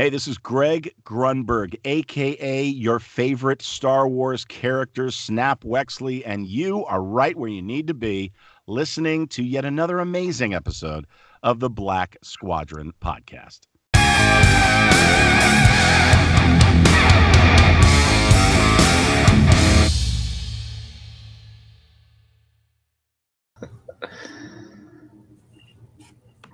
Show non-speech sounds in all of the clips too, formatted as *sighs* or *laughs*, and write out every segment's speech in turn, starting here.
Hey, this is Greg Grunberg, aka your favorite Star Wars character, Snap Wexley, and you are right where you need to be, listening to yet another amazing episode of the Black Squadron podcast. *laughs*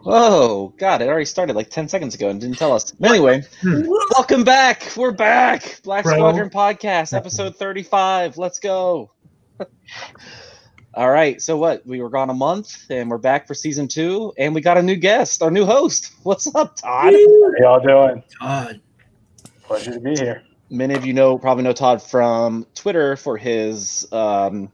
Whoa, God, it already started like 10 seconds ago and didn't tell us. Anyway, welcome back. We're back. Black Bro. Squadron Podcast, episode 35. Let's go. *laughs* All right, so what? We were gone a month and we're back for season two, and we got a new guest, our new host. *laughs* What's up, Todd? How y'all doing? Todd. Pleasure to be here. Many of you know probably know Todd from Twitter for his um,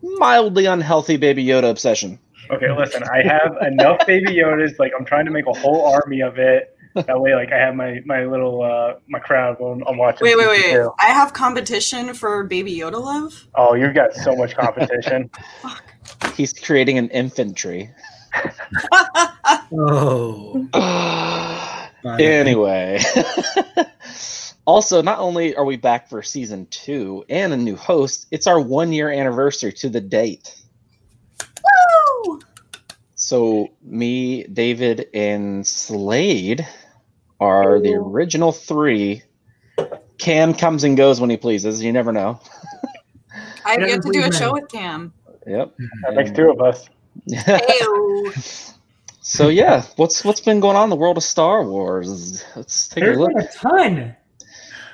mildly unhealthy Baby Yoda obsession. Okay, listen, I have enough baby Yodas. Like, I'm trying to make a whole army of it. That way, like, I have my my little uh my crowd when I'm watching. Wait, wait, wait. two. I have competition for Baby Yoda love. Oh, you've got so much competition. *laughs* He's creating an infantry. *laughs* Oh. *sighs* anyway. *laughs* also, not only are we back for season two and a new host, it's our one year anniversary to the date. Woo! So, me, David, and Slade are the original three. Cam comes and goes when he pleases. You never know. I've yet to do a show with Cam. Yep. That makes two of us. *laughs* So yeah, what's what's been going on in the world of Star Wars? Let's take a There's look. been a ton.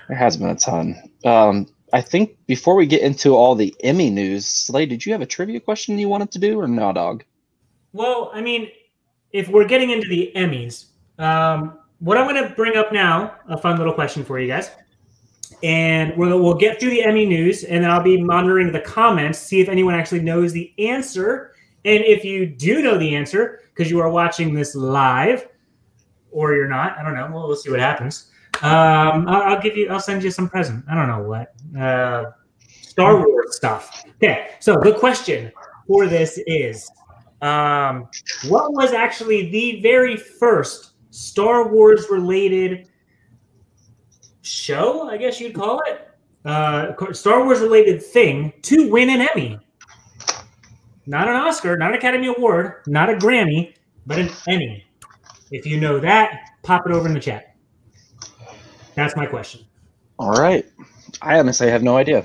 There has been a ton. Um, I think before we get into all the Emmy news, Slade, did you have a trivia question you wanted to do, or no, dog? Well, I mean, if we're getting into the Emmys, um, what I'm going to bring up now, a fun little question for you guys. And we'll, we'll get through the Emmy news, and then I'll be monitoring the comments, see if anyone actually knows the answer. And if you do know the answer, because you are watching this live, or you're not, I don't know. We'll, we'll see what happens. Um, I'll, I'll give you, I'll send you some present. I don't know what. Uh, Star Wars stuff. Okay, so the question for this is um, what was actually the very first Star Wars related show, I guess you'd call it? Uh, Star Wars related thing to win an Emmy. Not an Oscar, not an Academy Award, not a Grammy, but an Emmy. If you know that, pop it over in the chat. That's my question. All right. I honestly have no idea.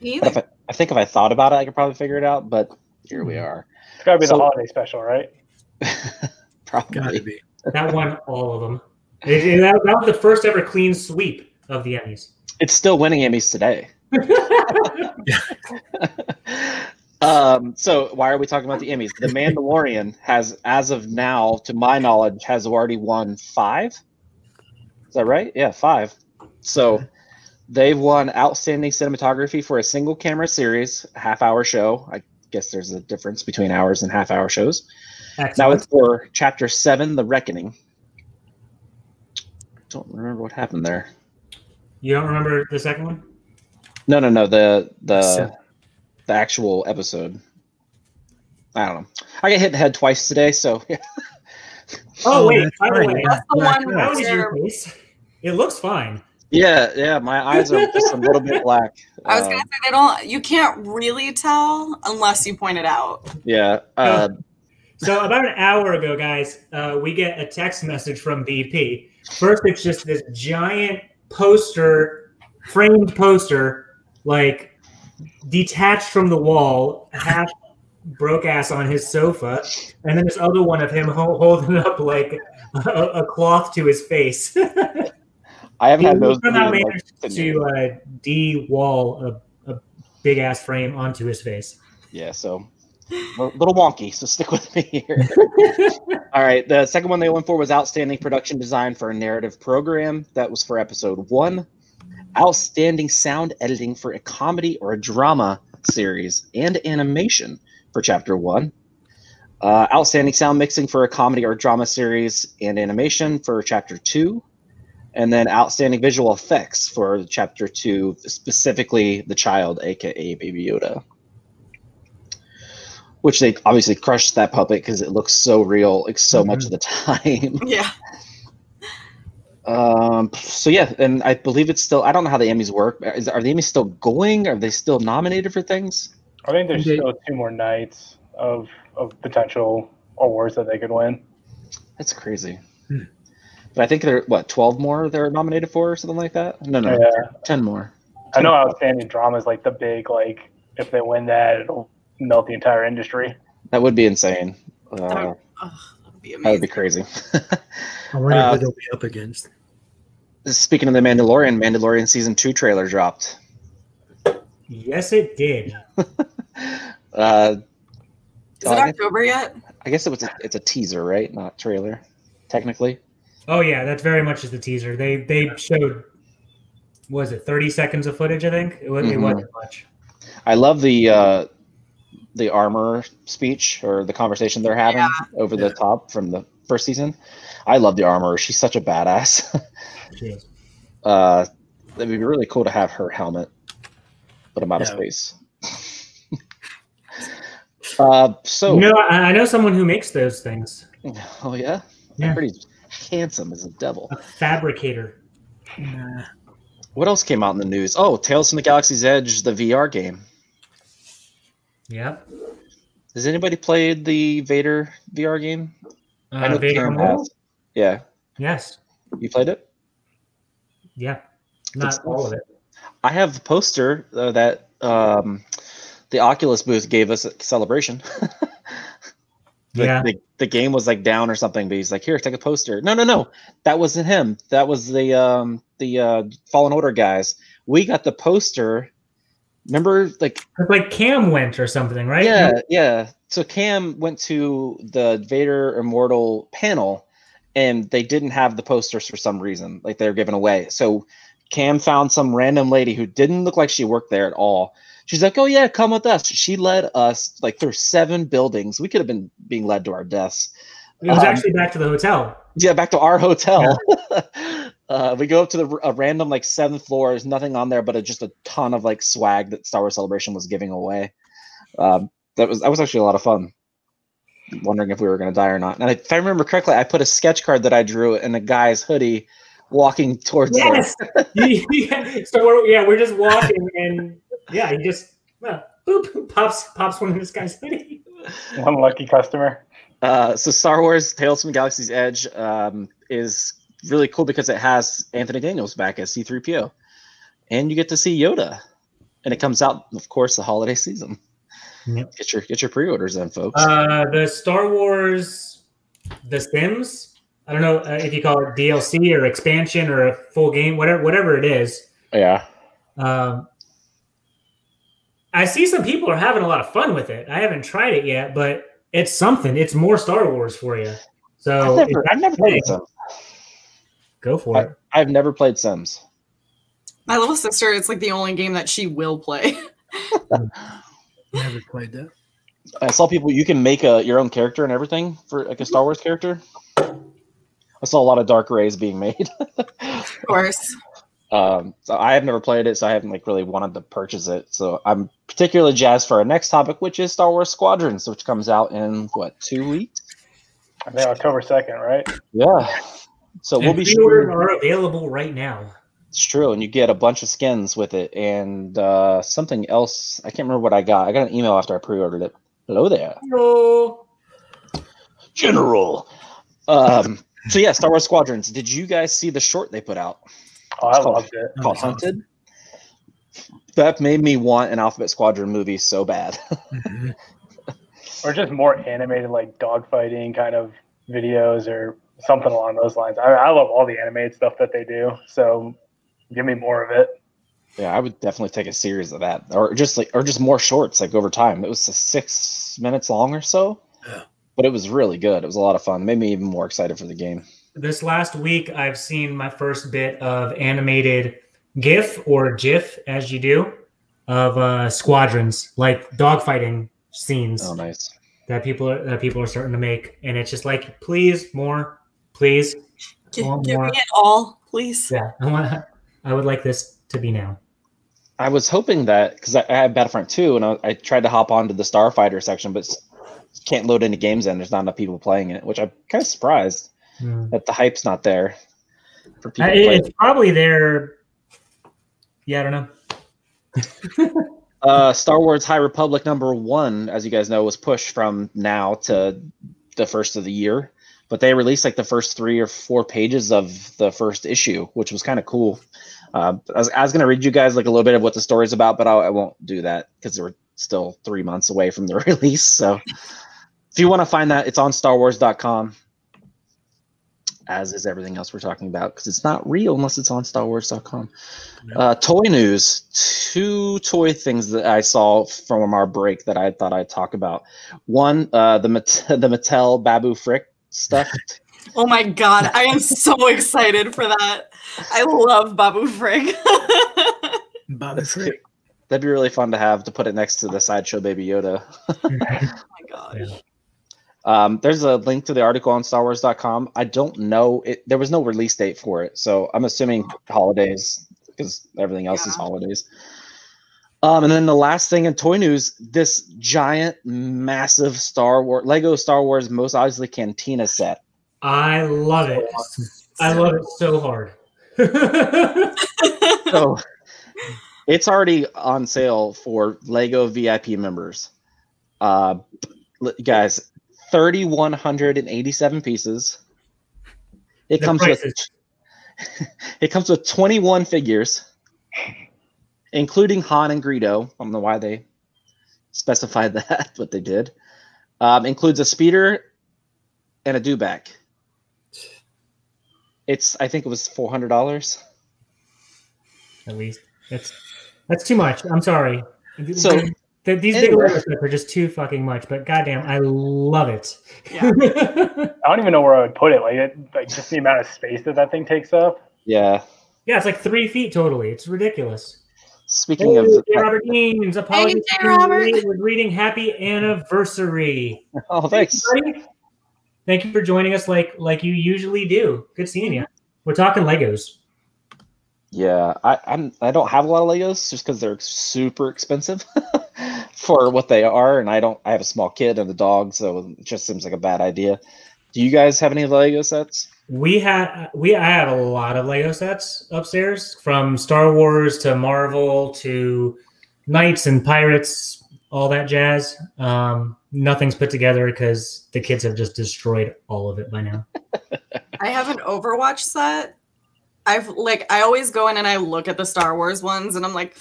Me But if either. I, I think if I thought about it, I could probably figure it out. But here we are. It's gotta be So- the holiday special, right? *laughs* probably. be. That won all of them. It- it- that, that was the first ever clean sweep of the Emmys. It's still winning Emmys today. *laughs* *laughs* um, so why are we talking about the Emmys? The Mandalorian has, as of now, to my knowledge, has already won five. Is that right? Yeah, five. So they've won outstanding cinematography for a single camera series, half hour show. I guess there's a difference between hours and half hour shows. Now it's for chapter seven, The Reckoning. Don't remember what happened there. You don't remember the second one? No, no, no. The the Seven. the actual episode. I don't know. I got hit in the head twice today, so *laughs* Oh, Oh, wait, that's by the way, That's the Black one that where your face. It looks fine. yeah, yeah. My eyes are just a little bit black. *laughs* I was Uh, gonna say they don't. You can't really tell unless you point it out. yeah. Uh, So about an hour ago, guys, uh, we get a text message from BP. First, it's just this giant poster, framed poster, like detached from the wall, half broke ass on his sofa, and then this other one of him ho- holding up like a, a cloth to his face. *laughs* I have He had those. somehow be, like, to uh, de-wall a, a big ass frame onto his face. Yeah, so a little wonky. So stick with me here. *laughs* All right. The second one they went for was outstanding production design for a narrative program. That was for episode one. Outstanding sound editing for a comedy or a drama series and animation for chapter one. Uh, outstanding sound mixing for a comedy or drama series and animation for chapter two. And then outstanding visual effects for chapter two, specifically the child, aka Baby Yoda which they obviously crushed that puppet because it looks so real like so much of the time *laughs* Yeah. Um, so yeah, and I believe it's still. I don't know how the Emmys work. Is, are the Emmys still going? Are they still nominated for things? I think there's They- still two more nights of of potential awards that they could win. That's crazy. But I think there are what twelve more they're nominated for or something like that. No, no, Yeah, ten more. I know outstanding drama is like the big like if they win that it'll melt the entire industry. That would be insane. Uh, That would, ugh, that would be that would be crazy. *laughs* I wonder Uh, who they'll be up against. Speaking of the Mandalorian, Mandalorian season two trailer dropped. Yes, it did. *laughs* Uh, Is Oh, it I guess- October yet? I guess it was a, it's a teaser, right? Not trailer, technically. Oh yeah, that's very much just the teaser. They they showed was it 30 seconds of footage, I think? It, was, it Mhm. wasn't much. I love the uh, the armor speech or the conversation they're having Yeah. over the top from the first season. I love the armor. She's such a badass. *laughs* Jeez. uh, it'd be really cool to have her helmet, but I'm out of space. *laughs* uh, so You know, I, I know someone who makes those things. *laughs* oh yeah, Yeah. pretty handsome as a devil. A fabricator. Nah. What else came out in the news? Oh, Tales from the Galaxy's Edge, the VR game. Yep. Has anybody played the Vader VR game? Uh, Vader Cam Immortal? has. Yeah, Yes. you played it. Yeah. Not stuff. all of it. I have the poster uh, that um, the Oculus booth gave us at Celebration. *laughs* the, Yeah. the, the game was like down or something, but he's like, "Here, take a poster." No, no, no, that wasn't him. That was the um, the uh, Fallen Order guys. We got the poster. Remember, like, like Cam went or something, right? yeah, yeah. So Cam went to the Vader Immortal panel, and they didn't have the posters for some reason. Like they were given away. So Cam found some random lady who didn't look like she worked there at all. She's like, "Oh yeah, come with us." She led us like through seven buildings. We could have been being led to our deaths. It was Um, actually back to the hotel. Yeah, back to our hotel. *laughs* uh, we go up to the a random like seventh floor. There's nothing on there, but a, just a ton of like swag that Star Wars Celebration was giving away. Um, that was that was actually a lot of fun. Wondering if we were going to die or not. And if I remember correctly, I put a sketch card that I drew in a guy's hoodie, walking towards us. Yes. *laughs* yeah. So we're yeah, we're just walking and yeah, he just well, boop, pops pops one in this guy's hoodie. One lucky customer. Uh, so Star Wars Tales from the Galaxy's Edge um, is really cool because it has Anthony Daniels back as C3PO, and you get to see Yoda, and it comes out, of course, the holiday season. Yep. Get your get your pre-orders in, folks. Uh, the Star Wars, The Sims. I don't know uh, if you call it DLC or expansion or a full game, whatever whatever it is. yeah, Um, I see some people are having a lot of fun with it. I haven't tried it yet, but it's something. It's more Star Wars for you. So I've never, I've never played Sims. go for it. I've never played Sims. My little sister, it's like the only game that she will play. *laughs* *laughs* Never played that. I saw people you can make a your own character and everything for like a Star Wars character. I saw a lot of Dark Reys being made. *laughs* Of course. Um, so I have never played it, so I haven't like really wanted to purchase it. So I'm particularly jazzed for our next topic, which is Star Wars Squadrons, which comes out in what two weeks? I think October second, right? Yeah. So we'll be pre-orders sure. are available right now. It's true, and you get a bunch of skins with it, and uh, something else. I can't remember what I got. I got an email after I pre-ordered it. Hello there, Hello. General. Um. So yeah, Star Wars Squadrons. Did you guys see the short they put out? Oh, I It's called- loved it. That called was awesome. Hunted. That made me want an Alphabet Squadron movie so bad. *laughs* Mhm. Or just more animated, like dogfighting kind of videos or something along those lines. I, I love all the animated stuff that they do. So give me more of it. yeah, I would definitely take a series of that, or just like, or just more shorts, like over time. It was six minutes long or so, Yeah. but it was really good. It was a lot of fun. Made me even more excited for the game. This last week, I've seen my first bit of animated GIF or GIF, as you do, of uh, squadrons, like dogfighting scenes Oh, nice. that people are, that people are starting to make, and it's just like, please more, please, Gi- One give more. me it all, please. yeah, *laughs* I want, I would like this to be now. I was hoping that because I, I have Battlefront 2 and I, I tried to hop onto the Starfighter section, but can't load any games in. There's not enough people playing it, which I'm kind of surprised Hmm. that the hype's not there. for Uh, people. it- it's probably there. Yeah, I don't know. *laughs* Uh, Star Wars High Republic number one, as you guys know, was pushed from now to the first of the year. But they released like the first three or four pages of the first issue, which was kind of cool. Uh, I was, was going to read you guys like a little bit of what the story's about, but I, I won't do that because we're still three months away from the *laughs* release. So if you want to find that, it's on StarWars.com, as is everything else we're talking about, because it's not real unless it's on StarWars.com. Uh, toy news. Two toy things that I saw from our break that I thought I'd talk about. One, uh, the Mat- *laughs* the Mattel Babu Frick stuff. *laughs* Oh my god, I am so excited for that. I love Babu Frick. *laughs* Bobby That's Frick. That'd be really fun to have to put it next to the sideshow Baby Yoda. oh my gosh. Yeah. Um, there's a link to the article on StarWars.com. I don't know it. There was no release date for it, so I'm assuming holidays because everything else is holidays. Um, and then the last thing in toy news: this giant, massive Star Wars Lego Star Wars most obviously Cantina set. I love it. I love it so hard. *laughs* So it's already on sale for Lego VIP members. Uh, guys, thirty one hundred and eighty seven pieces. It The comes with *laughs* it comes with 21 figures, including Han and Greedo. I don't know why they specified *laughs* that, but they did. Um, includes a speeder and a dewback. It's I think it was four hundred dollars. At least that's that's too much. I'm sorry. So, The- these big anyway. Lego sets are just too fucking much. But goddamn, I love it. Yeah. *laughs* I don't even know where I would put it. Like, it, like just the amount of space that that thing takes up. Yeah. yeah, it's like three feet totally. It's ridiculous. Speaking Hey, of, J. Robert Deans, apologies J. for Robert. We're reading Happy Anniversary. *laughs* oh thanks. Buddy. Thank you for joining us, like like you usually do. Good seeing you. We're talking Legos. Yeah, I I'm I don't have a lot of Legos just because they're super expensive *laughs* for what they are, and I don't. I have a small kid and a dog, so it just seems like a bad idea. Do you guys have any Lego sets? We had we I have a lot of Lego sets upstairs, from Star Wars to Marvel to Knights and Pirates, all that jazz. Um, nothing's put together because the kids have just destroyed all of it by now. *laughs* I have an Overwatch set. I've like I always go in and I look at the Star Wars ones and I'm like,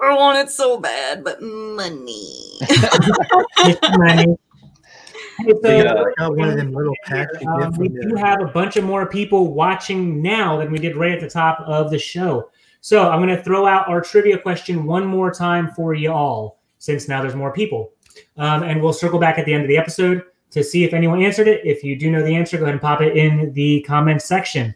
I want it so bad, but money. Money. *laughs* Hey, so- Yeah. Got one of them little packs you Um, we do have a bunch of more people watching now than we did right at the top of the show. So I'm going to throw out our trivia question one more time for you all, since now there's more people. Um, and we'll circle back at the end of the episode to see if anyone answered it. If you do know the answer, go ahead and pop it in the comments section.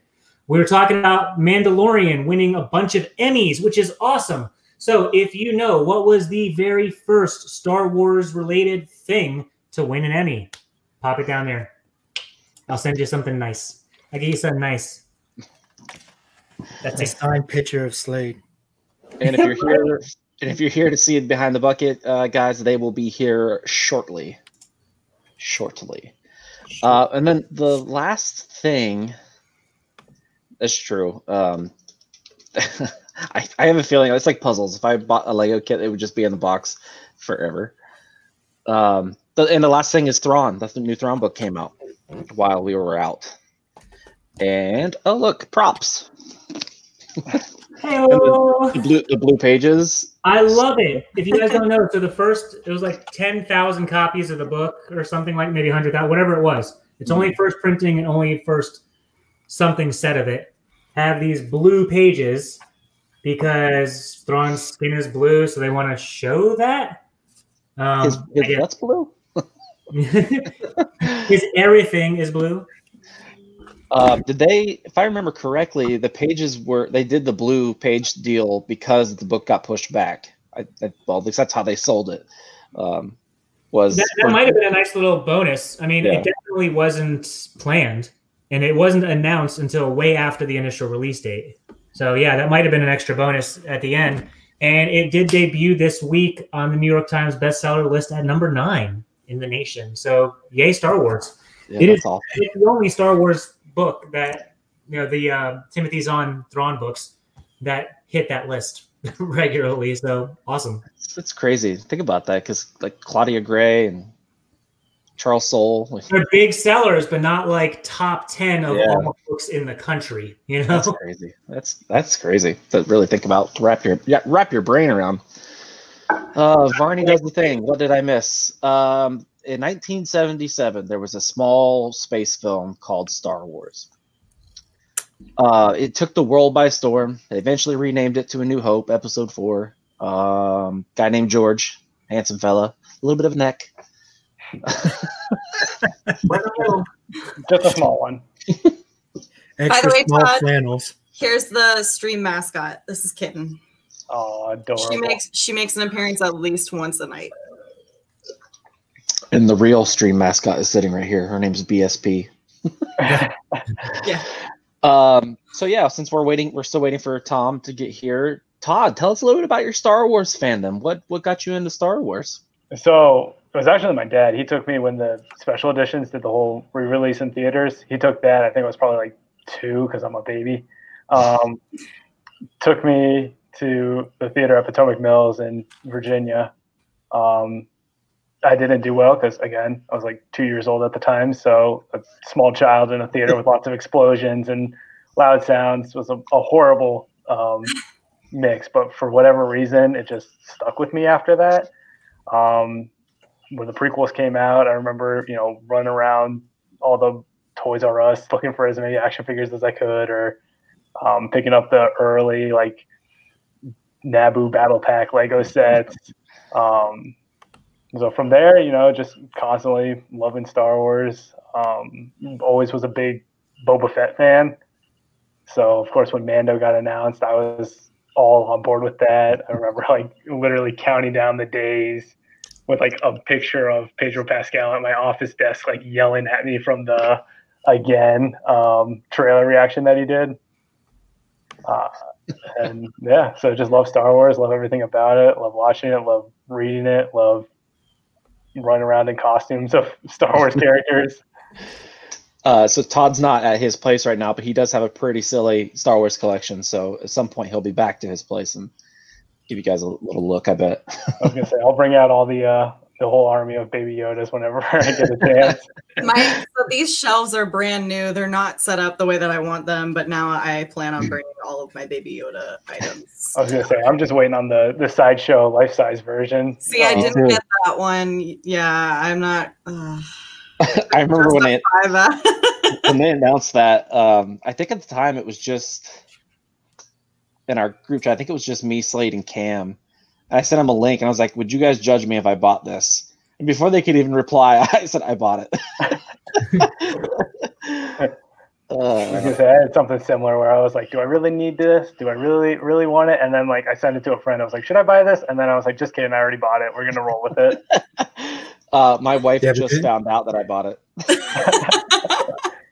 We were talking about Mandalorian winning a bunch of Emmys, which is awesome. So if you know what was the very first Star Wars related thing to win an Emmy, pop it down there. I'll send you something nice. I get you something nice. That's a it. signed picture of Slade. And if you're here, and if you're here to see it behind the bucket, uh, guys, they will be here shortly. Shortly. Uh, and then the last thing. That's true. Um, *laughs* I, I have a feeling it's like puzzles. If I bought a Lego kit, it would just be in the box forever. Um, the, and the last thing is Thrawn. That's the new Thrawn book came out while we were out. And oh look, props. Hey-o. The blue, the blue pages. I love it. If you guys don't know, so the first it was like ten thousand copies of the book or something like maybe hundred thousand, whatever it was. It's only first printing and only first something set of it. Have these blue pages because Thrawn's skin is blue, so they want to show that. Um, His, his guess- blue. *laughs* his everything is blue. Uh, did they, if I remember correctly, the pages were they did the blue page deal because the book got pushed back. I, I, well, at least that's how they sold it. Um, was That, that might have been a nice little bonus. I mean, Yeah. it definitely wasn't planned, and it wasn't announced until way after the initial release date. So yeah, that might have been an extra bonus at the end. And it did debut this week on the New York Times bestseller list at number nine in the nation. So yay, Star Wars! yeah, it is- all. It's the only Star Wars book that you know the uh, Timothy Zahn Thrawn books that hit that list *laughs* regularly. So awesome. It's, it's crazy. Think about that because like Claudia Gray and Charles Soule. They're big sellers, but not like top ten of Yeah. all books in the country. You know, That's crazy. That's that's crazy to really think about. To wrap your yeah, wrap your brain around. Uh, Varney does the thing. What did I miss? Um, in 1977, there was a small space film called Star Wars. Uh, it took the world by storm. They eventually renamed it to A New Hope, Episode Four. Um, guy named George, handsome fella, a little bit of neck. Just a small one. *laughs* Extra way, small Todd- flannels. Here's the stream mascot. This is Kitten. Oh, adorable. She makes she makes an appearance at least once a night. And the real stream mascot is sitting right here. Her name's BSP. Yeah. *laughs* Um, so yeah, since we're waiting, we're still waiting for Tom to get here. Todd, tell us a little bit about your Star Wars fandom. What what got you into Star Wars? So it was actually my dad. He took me when the special editions did the whole re-release in theaters. He took that. I think it was probably like two because I'm a baby. Um, *laughs* took me to the theater at Potomac Mills in Virginia. Um, I didn't do well because again I was like two years old at the time. So a small child in a theater with lots of explosions and loud sounds was a, a horrible um, mix. But for whatever reason, it just stuck with me after that. Um, when the prequels came out, I remember, you know, running around all the Toys R Us looking for as many action figures as I could, or um, picking up the early like Naboo Battle Pack Lego sets. Um, so from there, you know, just constantly loving Star Wars. Um, always was a big Boba Fett fan. So of course, when Mando got announced, I was all on board with that. I remember like literally counting down the days with like a picture of Pedro Pascal at my office desk, like yelling at me from the again um, trailer reaction that he did. Uh, and yeah, so just love Star Wars, love everything about it, love watching it, love reading it, love running around in costumes of *laughs* Star Wars *laughs* characters. Uh, so Todd's not at his place right now, but he does have a pretty silly Star Wars collection. So at some point he'll be back to his place and give you guys a little look. I bet. I was gonna say I'll bring out all the uh, the whole army of Baby Yodas whenever *laughs* I get a chance. My so these shelves are brand new. They're not set up the way that I want them, but now I plan on bringing all of my Baby Yoda items. I was gonna say I'm just waiting on the the sideshow life size version. See, I Um, didn't too. get that one. Yeah, I'm not. Uh, *laughs* I remember when they when they announced that. Um, I think at the time it was just in our group chat. I think it was just me, Slade, and Cam. And I sent him a link, and I was like, "Would you guys judge me if I bought this?" And before they could even reply, *laughs* I said, "I bought it." *laughs* I uh, say I had something similar where I was like, "Do I really need this? Do I really, really want it?" And then like I sent it to a friend. I was like, "Should I buy this?" And then I was like, "Just kidding. I already bought it. We're gonna roll with it." *laughs* uh, my wife Yeah, just found out that I bought it.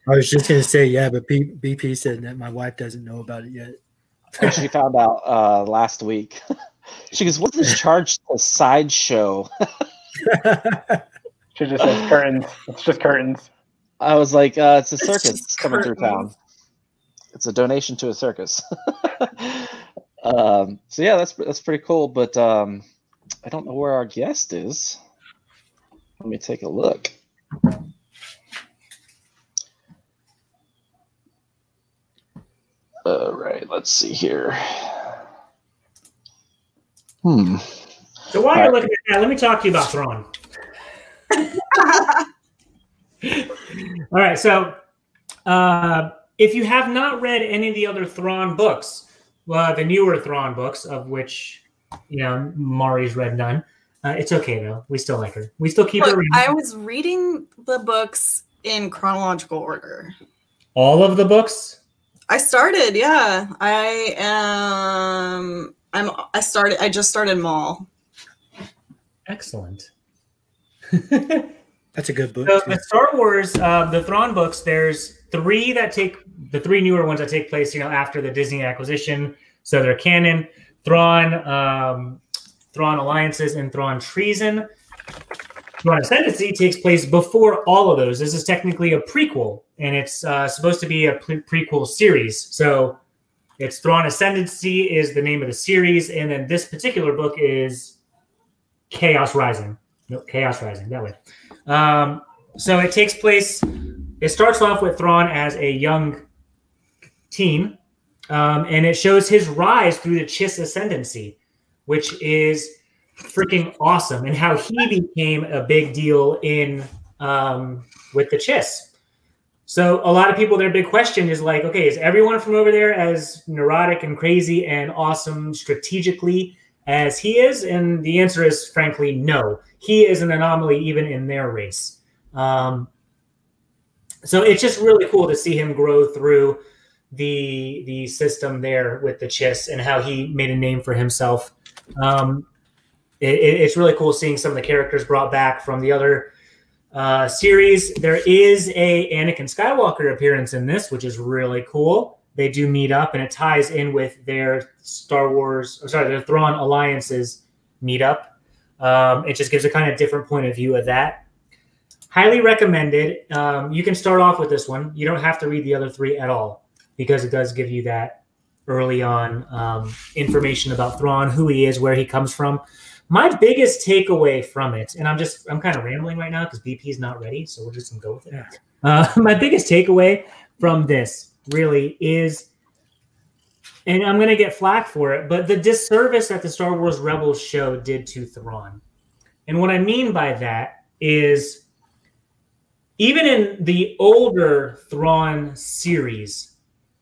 I was just gonna say, yeah, but BP said that my wife doesn't know about it yet. She found out uh, last week. she goes, "What's this charge to sideshow?" *laughs* She just says curtains. It's just curtains. I was like, uh, "It's a It's circus just coming through town. It's a donation to a circus." *laughs* um, so yeah, that's that's pretty cool. But um, I don't know where our guest is. Let me take a look. All right, let's see here. Hmm. So while you're looking at that, let me talk to you about Thrawn. *laughs* All right, so uh, if you have not read any of the other Thrawn books, well, the newer Thrawn books, of which you know Mari's read none, uh, it's okay though. We still like her. We still keep her. Look, around. I was reading the books in chronological order. All of the books. I started, yeah. I am. I'm. I started. I just started Maul. Excellent. That's a good book. So the Star Wars, uh, the Thrawn books, there's three that take the three newer ones that take place, you know, after the Disney acquisition. So they're canon, Thrawn, um, Thrawn alliances, and Thrawn treason. Thrawn Ascendancy takes place before all of those. This is technically a prequel, and it's uh, supposed to be a pre- prequel series. So it's Thrawn Ascendancy is the name of the series, and then this particular book is Chaos Rising. No, Chaos Rising that way. Um, so it takes place. It starts off with Thrawn as a young teen, um, and it shows his rise through the Chiss Ascendancy, which is freaking awesome, and how he became a big deal in um, with the Chiss. So a lot of people, their big question is like, okay, is everyone from over there as neurotic and crazy and awesome strategically as he is? And the answer is frankly no. He is an anomaly even in their race. Um, so it's just really cool to see him grow through the the system there with the Chiss and how he made a name for himself. Um, it, it's really cool seeing some of the characters brought back from the other uh, series. There is a Anakin Skywalker appearance in this, which is really cool. They do meet up, and it ties in with their Star Wars, or sorry, their Thrawn Alliances meetup. Um, it just gives a kind of different point of view of that. Highly recommended. Um, you can start off with this one. You don't have to read the other three at all because it does give you that early on um, information about Thrawn, who he is, where he comes from. My biggest takeaway from it, and I'm just I'm kind of rambling right now because BP is not ready, so we're just gonna go with it. Uh, *laughs* my biggest takeaway from this really is, and I'm gonna get flack for it, but the disservice that the Star Wars Rebels show did to Thrawn, and what I mean by that is, even in the older Thrawn series,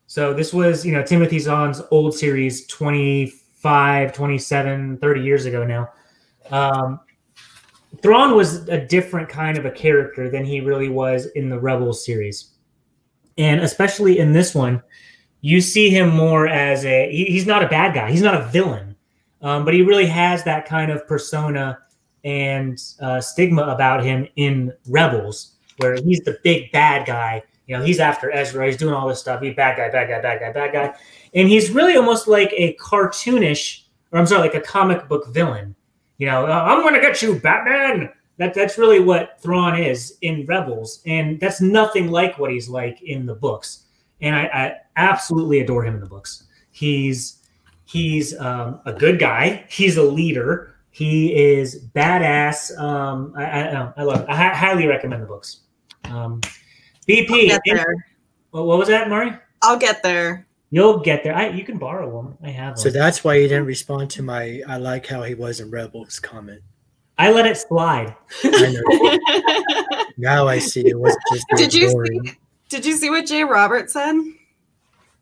so this was you know Timothy Zahn's old series 20 25, 27, 30 years ago now. Um, Thrawn was a different kind of a character than he really was in the Rebels series. And especially in this one, you see him more as a he, he's not a bad guy, he's not a villain, um, but he really has that kind of persona and uh, stigma about him in Rebels, where he's the big bad guy. You know, he's after Ezra, he's doing all this stuff. He's bad guy, bad guy, bad guy, bad guy and he's really almost like a cartoonish, or I'm sorry, like a comic book villain. You know, uh, I'm going to get you, Batman. That that's really what Thrawn is in Rebels, and that's nothing like what he's like in the books. And I, I absolutely adore him in the books. He's he's um, a good guy. He's a leader. He is badass. Um, I, I, I love. It. I highly recommend the books. Um, BP. What, what was that, Mari? I'll get there. You'll get there. I, you can borrow them. I have them. So that's why you didn't respond to my "I like how he was in Rebels" comment. I let it slide. I *laughs* now I see it was just. Did you see? Did you see what Jay Roberts said?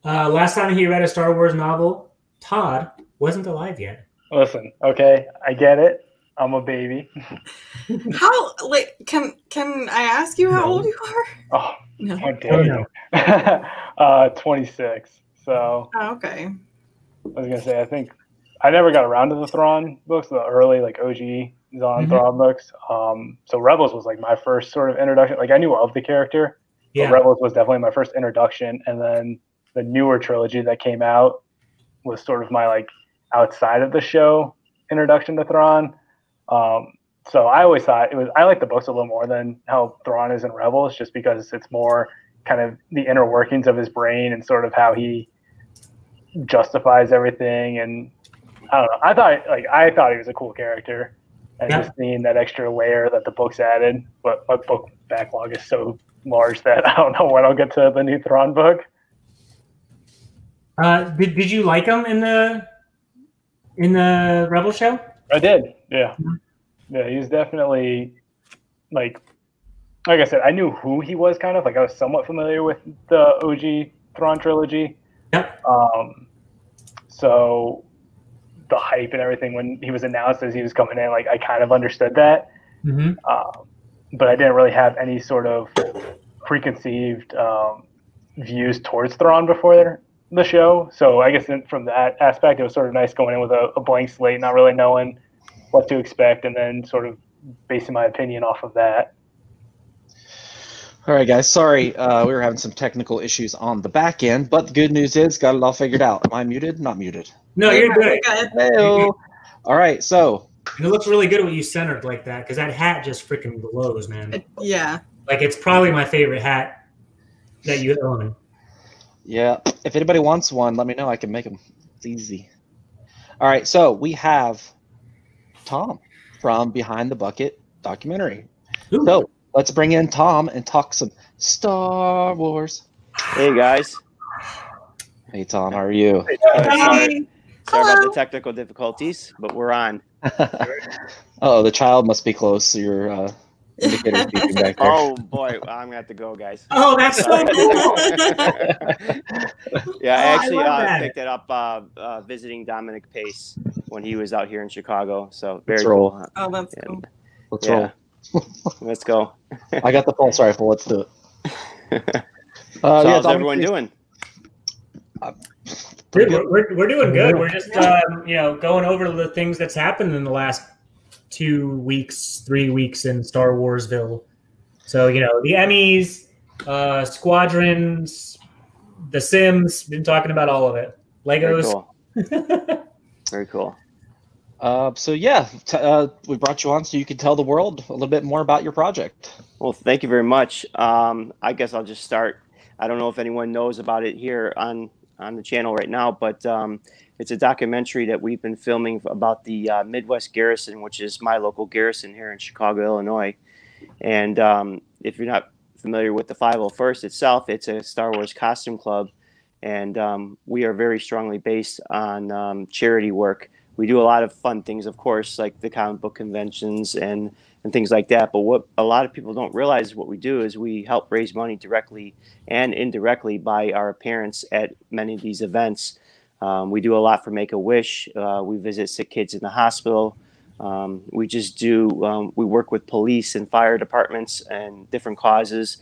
Uh, last time he read a Star Wars novel, Todd wasn't alive yet. Listen, okay, I get it. I'm a baby. *laughs* how like can can I ask you how no. old you are? Oh, no. how dare you? *laughs* uh, 26. So oh, okay. I was gonna say I think I never got around to the Thrawn books, the early like OG Zahn mm-hmm. Thrawn books. Um, so Rebels was like my first sort of introduction. Like I knew of the character, yeah. but Rebels was definitely my first introduction. And then the newer trilogy that came out was sort of my like outside of the show introduction to Thrawn. Um, so I always thought it was I like the books a little more than how Thrawn is in Rebels, just because it's more kind of the inner workings of his brain and sort of how he justifies everything. And I don't know. I thought like I thought he was a cool character, and yeah. just seeing that extra layer that the books added. But my book backlog is so large that *laughs* I don't know when I'll get to the new Thrawn book. Uh, did, did you like him in the in the Rebel show? I did. Yeah, mm-hmm. yeah. He's definitely like like I said, I knew who he was kind of like I was somewhat familiar with the OG Thrawn trilogy. Yep. Um, so the hype and everything when he was announced as he was coming in, like I kind of understood that. Mm-hmm. Um, but I didn't really have any sort of preconceived um, views towards Thrawn before the show. So I guess in, from that aspect, it was sort of nice going in with a, a blank slate, not really knowing what to expect, and then sort of basing my opinion off of that. All right, guys. Sorry, uh, we were having some technical issues on the back end, but the good news is got it all figured out. Am I muted? Not muted. No, you're good. Hey. All right. So And it looks really good when you centered like that because that hat just freaking blows, man. It- yeah. Like it's probably my favorite hat that you own. Yeah. If anybody wants one, let me know. I can make them. It's easy. All right. So we have Tom from Behind the Bucket documentary. Ooh. So let's bring in Tom and talk some Star Wars. Hey guys, Hey, Tom. How are you? Uh, sorry, sorry about the technical difficulties, but we're on. *laughs* oh, the child must be close. So your uh, indicator beeping back there. Oh boy, I'm gonna have to go, guys. Oh, that's so cool. *laughs* yeah, I Oh, I actually uh, that. picked it up uh, uh, visiting Dominic Pace when he was out here in Chicago. So very Let's roll. cool. Oh, that's Yeah. cool. Let's Yeah. roll. Let's go. I got the pulse rifle. Let's do it. *laughs* so Uh, yeah, how's Dominic everyone Pace- doing? Dude, we're, we're, we're doing good. We're just um, you know going over the things that's happened in the last two weeks, three weeks in Star Warsville. So you know the Emmys, uh, Squadrons, The Sims. Been talking about all of it. Very Legos. cool. *laughs* Very cool. Uh, so yeah, t- uh, we brought you on so you can tell the world a little bit more about your project. Well, thank you very much. Um, I guess I'll just start. I don't know if anyone knows about it here on on the channel right now, but um, it's a documentary that we've been filming about the uh, Midwest Garrison, which is my local garrison here in Chicago, Illinois. And um, if you're not familiar with the 501st itself, it's a Star Wars costume club, and um, we are very strongly based on um, charity work. We do a lot of fun things, of course, like the comic book conventions and and things like that. But what a lot of people don't realize what we do is we help raise money directly and indirectly by our appearance at many of these events. Um, we do a lot for Make a Wish. Uh, we visit sick kids in the hospital. Um, we just do. Um, we work with police and fire departments and different causes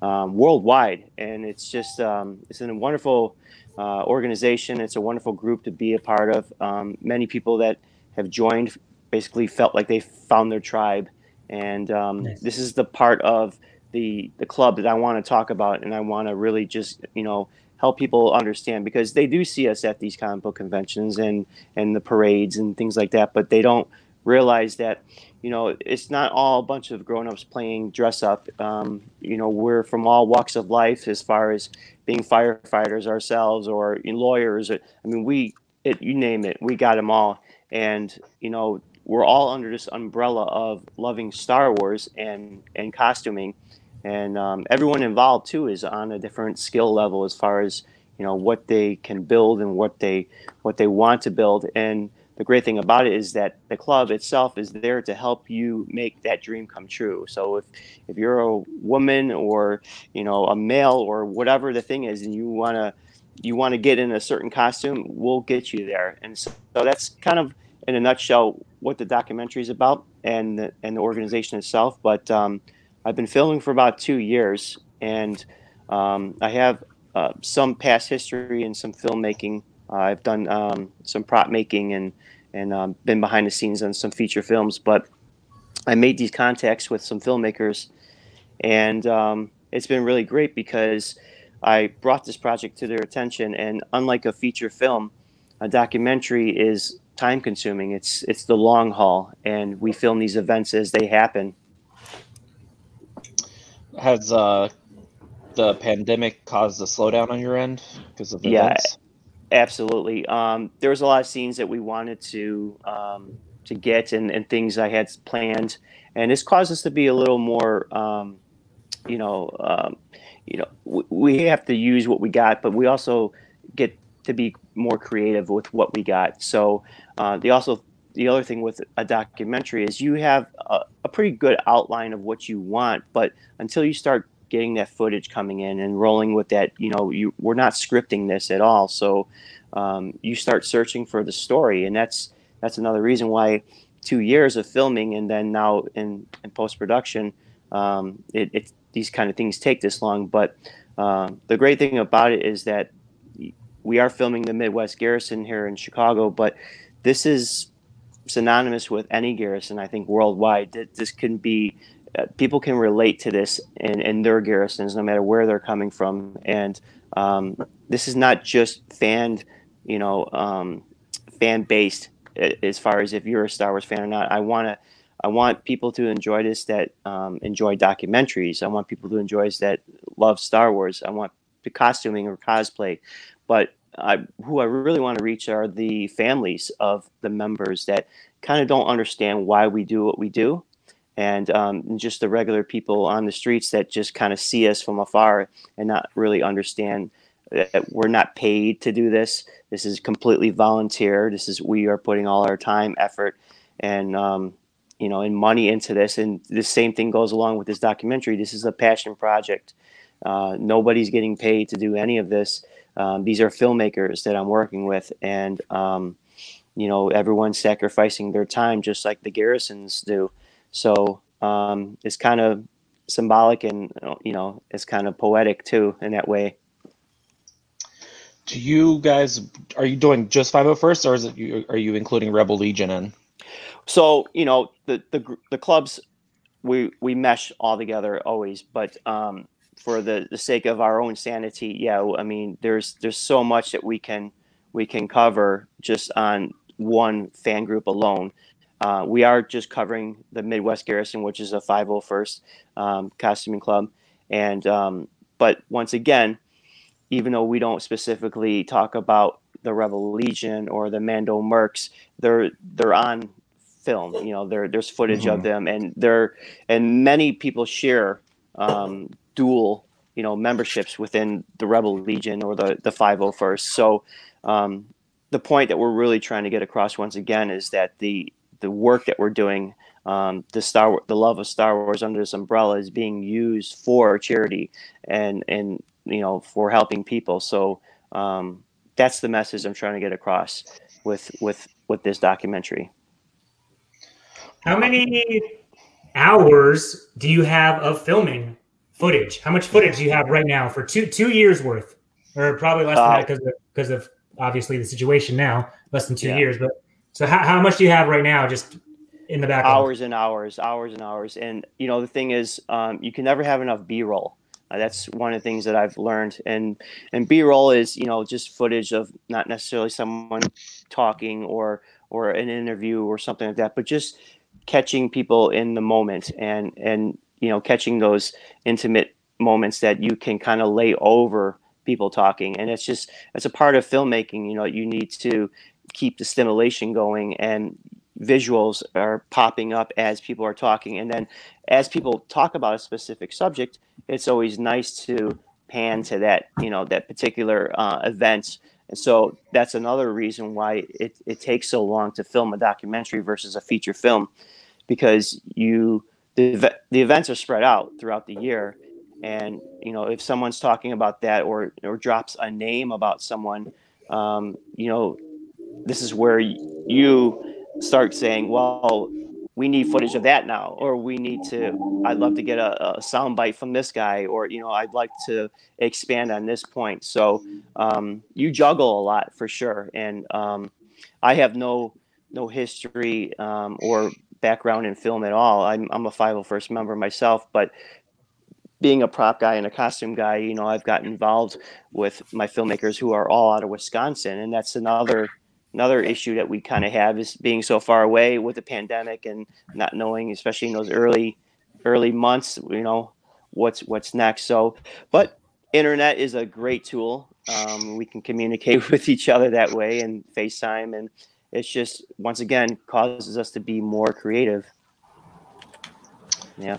um, worldwide, and it's just um, it's a wonderful uh, organization. It's a wonderful group to be a part of. Um, many people that have joined basically felt like they found their tribe, and um, Nice. this is the part of the the club that I want to talk about, and I want to really just you know help people understand because they do see us at these comic book conventions and and the parades and things like that, but they don't realize that you know it's not all a bunch of grown-ups playing dress up um, you know we're from all walks of life as far as being firefighters ourselves or lawyers i mean we it, you name it we got them all. And you know we're all under this umbrella of loving star wars and and costuming. And um, everyone involved too is on a different skill level as far as you know what they can build and what they what they want to build. And the great thing about it is that the club itself is there to help you make that dream come true. So if if you're a woman or you know a male or whatever the thing is, and you wanna you want to get in a certain costume, we'll get you there. And so, so that's kind of in a nutshell what the documentary is about and the, and the organization itself. But um, I've been filming for about two years, and um, I have uh, some past history and some filmmaking. Uh, I've done um, some prop making and and um, been behind the scenes on some feature films. But I made these contacts with some filmmakers, and um, it's been really great because I brought this project to their attention. And unlike a feature film, a documentary is time consuming. It's it's the long haul, and we film these events as they happen. Has uh, the pandemic caused a slowdown on your end because of Yeah. events? Absolutely. Um, there was a lot of scenes that we wanted to um, to get and, and things I had planned, and this caused us to be a little more, um, you know, um, you know, w- we have to use what we got, but we also get to be more creative with what we got. So uh, the also the other thing with a documentary is you have a, a pretty good outline of what you want, but until you start getting that footage coming in and rolling with that, you know, you we're not scripting this at all. So um, you start searching for the story, and that's that's another reason why two years of filming and then now in, in post production, um, it, it these kind of things take this long. But um, the great thing about it is that we are filming the Midwest Garrison here in Chicago, but this is synonymous with any garrison, I think, worldwide. This can be, uh, people can relate to this in, in their garrisons, no matter where they're coming from. And um, this is not just fan, you know, um, fan based. as far as if you're a Star Wars fan or not. I want to. I want people to enjoy this that um, enjoy documentaries. I want people to enjoy this that love Star Wars. I want the costuming or cosplay, but I, who I really want to reach are the families of the members that kind of don't understand why we do what we do, and um, just the regular people on the streets that just kind of see us from afar and not really understand that we're not paid to do this. This is completely volunteer. This is we are putting all our time, effort, and um, you know, and money into this. And the same thing goes along with this documentary. This is a passion project. Uh, nobody's getting paid to do any of this. Um, these are filmmakers that I'm working with, and um, you know, everyone's sacrificing their time just like the garrisons do. So um, it's kind of symbolic, and you know, it's kind of poetic too in that way. Do you guys are you doing just 501st or is it you, are you including Rebel Legion in? So you know, the the the clubs we we mesh all together always, but um, for the, the sake of our own sanity, yeah, I mean, there's there's so much that we can we can cover just on one fan group alone. Uh, we are just covering the Midwest Garrison, which is a 501st um, costuming club, and um, but once again, even though we don't specifically talk about the Rebel Legion or the Mando Mercs, they're they're on film. You know, there there's footage of Mhm. them, and they're and many people share um, dual you know memberships within the Rebel Legion or the the 501st. So um, the point that we're really trying to get across once again is that the the work that we're doing, um, the Star the love of Star Wars under this umbrella is being used for charity and and you know for helping people. So um, that's the message I'm trying to get across with with with this documentary. How many hours do you have of filming footage? How much footage do you have right now for two two years worth, or probably less than Uh, that because of because of obviously the situation now, less than two Yeah. years. But so how, how much do you have right now, just in the back hours and hours, hours and hours. And you know, the thing is, um, you can never have enough B-roll. Uh, that's one of the things that I've learned. And and B-roll is you know just footage of not necessarily someone talking or or an interview or something like that, but just catching people in the moment and and you know catching those intimate moments that you can kind of lay over people talking and it's just it's a part of filmmaking you know you need to keep the stimulation going and visuals are popping up as people are talking. And then as people talk about a specific subject it's always nice to pan to that you know that particular uh, event. And so that's another reason why it, it takes so long to film a documentary versus a feature film because you the, the events are spread out throughout the year. And you know if someone's talking about that or or drops a name about someone um, you know this is where you start saying well we need footage of that now or we need to i'd love to get a, a sound bite from this guy or you know i'd like to expand on this point. So um, you juggle a lot for sure. And um, i have no no history um, or background in film at all. I'm, I'm a 501st member myself but being a prop guy and a costume guy you know i've gotten involved with my filmmakers who are all out of wisconsin and that's another another issue that we kind of have is being so far away with the pandemic and not knowing especially in those early early months you know what's what's next so but internet is a great tool um, we can communicate *laughs* with each other that way and facetime and it's just once again causes us to be more creative yeah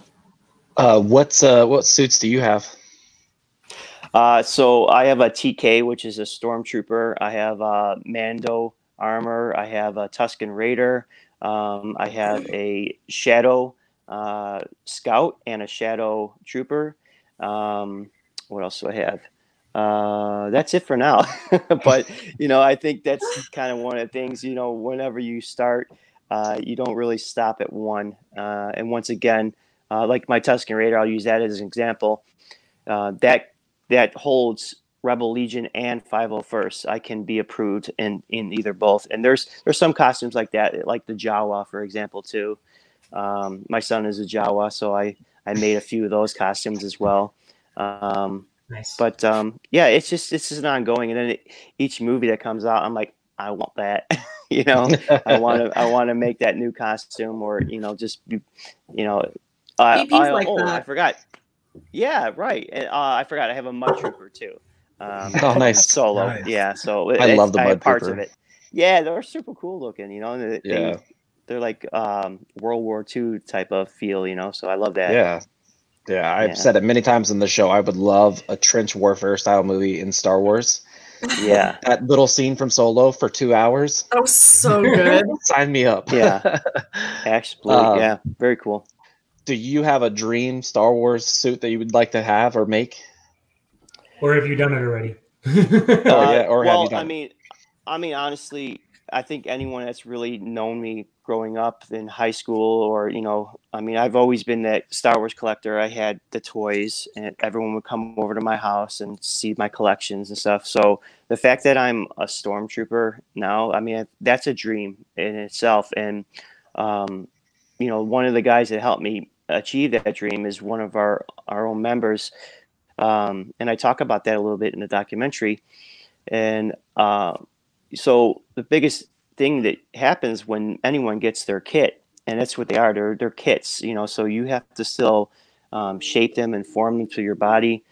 Uh, what's uh, what suits do you have? Uh, so I have a TK, which is a stormtrooper. I have a Mando armor. I have a Tusken Raider. Um, I have a Shadow uh, Scout and a Shadow Trooper. Um, what else do I have? Uh, that's it for now. *laughs* but you know, I think that's kind of one of the things. You know, whenever you start, uh, you don't really stop at one. Uh, and once again, uh, like my Tusken Raider, I'll use that as an example. Uh, that that holds Rebel Legion and 501st. I can be approved in in either both. And there's there's some costumes like that, like the Jawa, for example, too. Um, my son is a Jawa, so I I made a few of those costumes as well. Um, Nice. but um, yeah, it's just it's just ongoing. And then it, each movie that comes out, I'm like, I want that. *laughs* you know, *laughs* I want to I want to make that new costume, or you know, just be, you know, uh, I, like oh, I forgot. Yeah, right. And, uh, I forgot. I have a mud trooper too. Um, *laughs* Oh, nice. Solo. Nice. Yeah. So I love the have Mud parts Trooper. of it. Yeah, they're super cool looking. You know, they, Yeah. they, they're like um, World War II type of feel. You know, so I love that. Yeah. Yeah, I've Yeah. said it many times in the show. I would love a trench warfare style movie in Star Wars. Yeah. *laughs* That little scene from Solo for two hours. Oh, so good. *laughs* Sign me up. Yeah. actually, Um, yeah. Very cool. Do you have a dream Star Wars suit that you would like to have or make? Or have you done it already? *laughs* Oh, yeah, or have you well, done I it? mean, I mean, honestly, I think anyone that's really known me growing up in high school, or you know, I mean, I've always been that Star Wars collector. I had the toys, and everyone would come over to my house and see my collections and stuff. So the fact that I'm a stormtrooper now, I mean, that's a dream in itself. And um, you know, one of the guys that helped me achieve that dream is one of our our own members. Um, and I talk about that a little bit in the documentary. And uh, so the biggest thing that happens when anyone gets their kit, and that's what they are, they're, they're kits, you know, so you have to still um, shape them and form them to your body.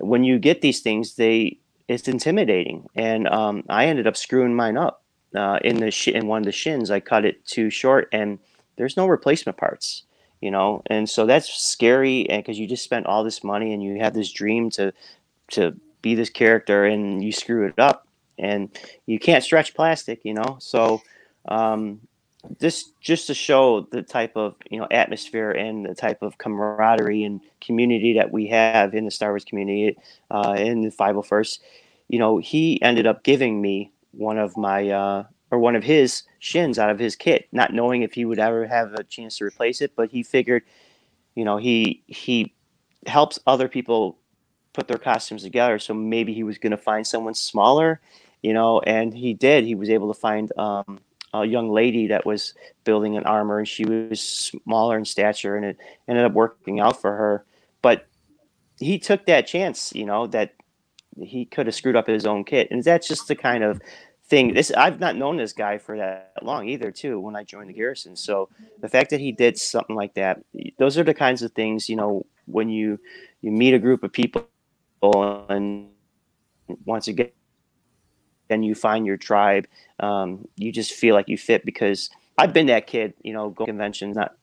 When you get these things, they it's intimidating. And um, I ended up screwing mine up uh, in the sh- in one of the shins. I cut it too short, and there's no replacement parts you know and so that's scary and because you just spent all this money and you have this dream to to be this character and you screw it up and you can't stretch plastic you know so um this just to show the type of you know atmosphere and the type of camaraderie and community that we have in the Star Wars community uh, in the 501st. You know, he ended up giving me one of my uh, or one of his shins out of his kit, not knowing if he would ever have a chance to replace it. But he figured, you know, he he helps other people put their costumes together, so maybe he was going to find someone smaller, you know, and he did. He was able to find um, a young lady that was building an armor, and she was smaller in stature, and it ended up working out for her. But he took that chance, you know, that he could have screwed up his own kit, and that's just the kind of thing. This I've not known this guy for that long either, too. When I joined the garrison, so the fact that he did something like that, those are the kinds of things, you know, when you you meet a group of people and once again then you find your tribe um, you just feel like you fit because i've been that kid you know go to conventions not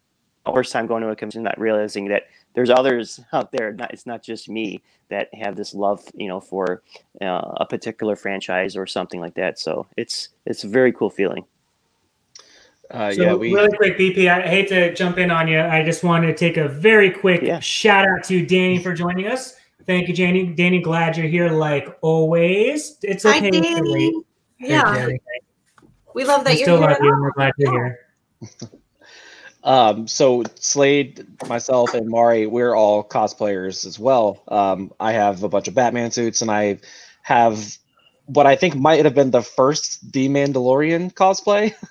first time going to a convention not realizing that there's others out there not, it's not just me that have this love you know for uh, a particular franchise or something like that so it's it's a very cool feeling Uh, So yeah, we. really quick, BP. I hate to jump in on you. I just wanted to take a very quick Yeah. shout out to Danny for joining us. Thank you, Danny. Danny, glad you're here like always. It's Hi, okay to wait. Danny. Hey, Yeah, Danny. we love that still you're still here. you, and we're glad you're here. *laughs* Um, so Slade, myself, and Mari, we're all cosplayers as well. Um, I have a bunch of Batman suits, and I have what I think might have been the first The Mandalorian cosplay. *laughs*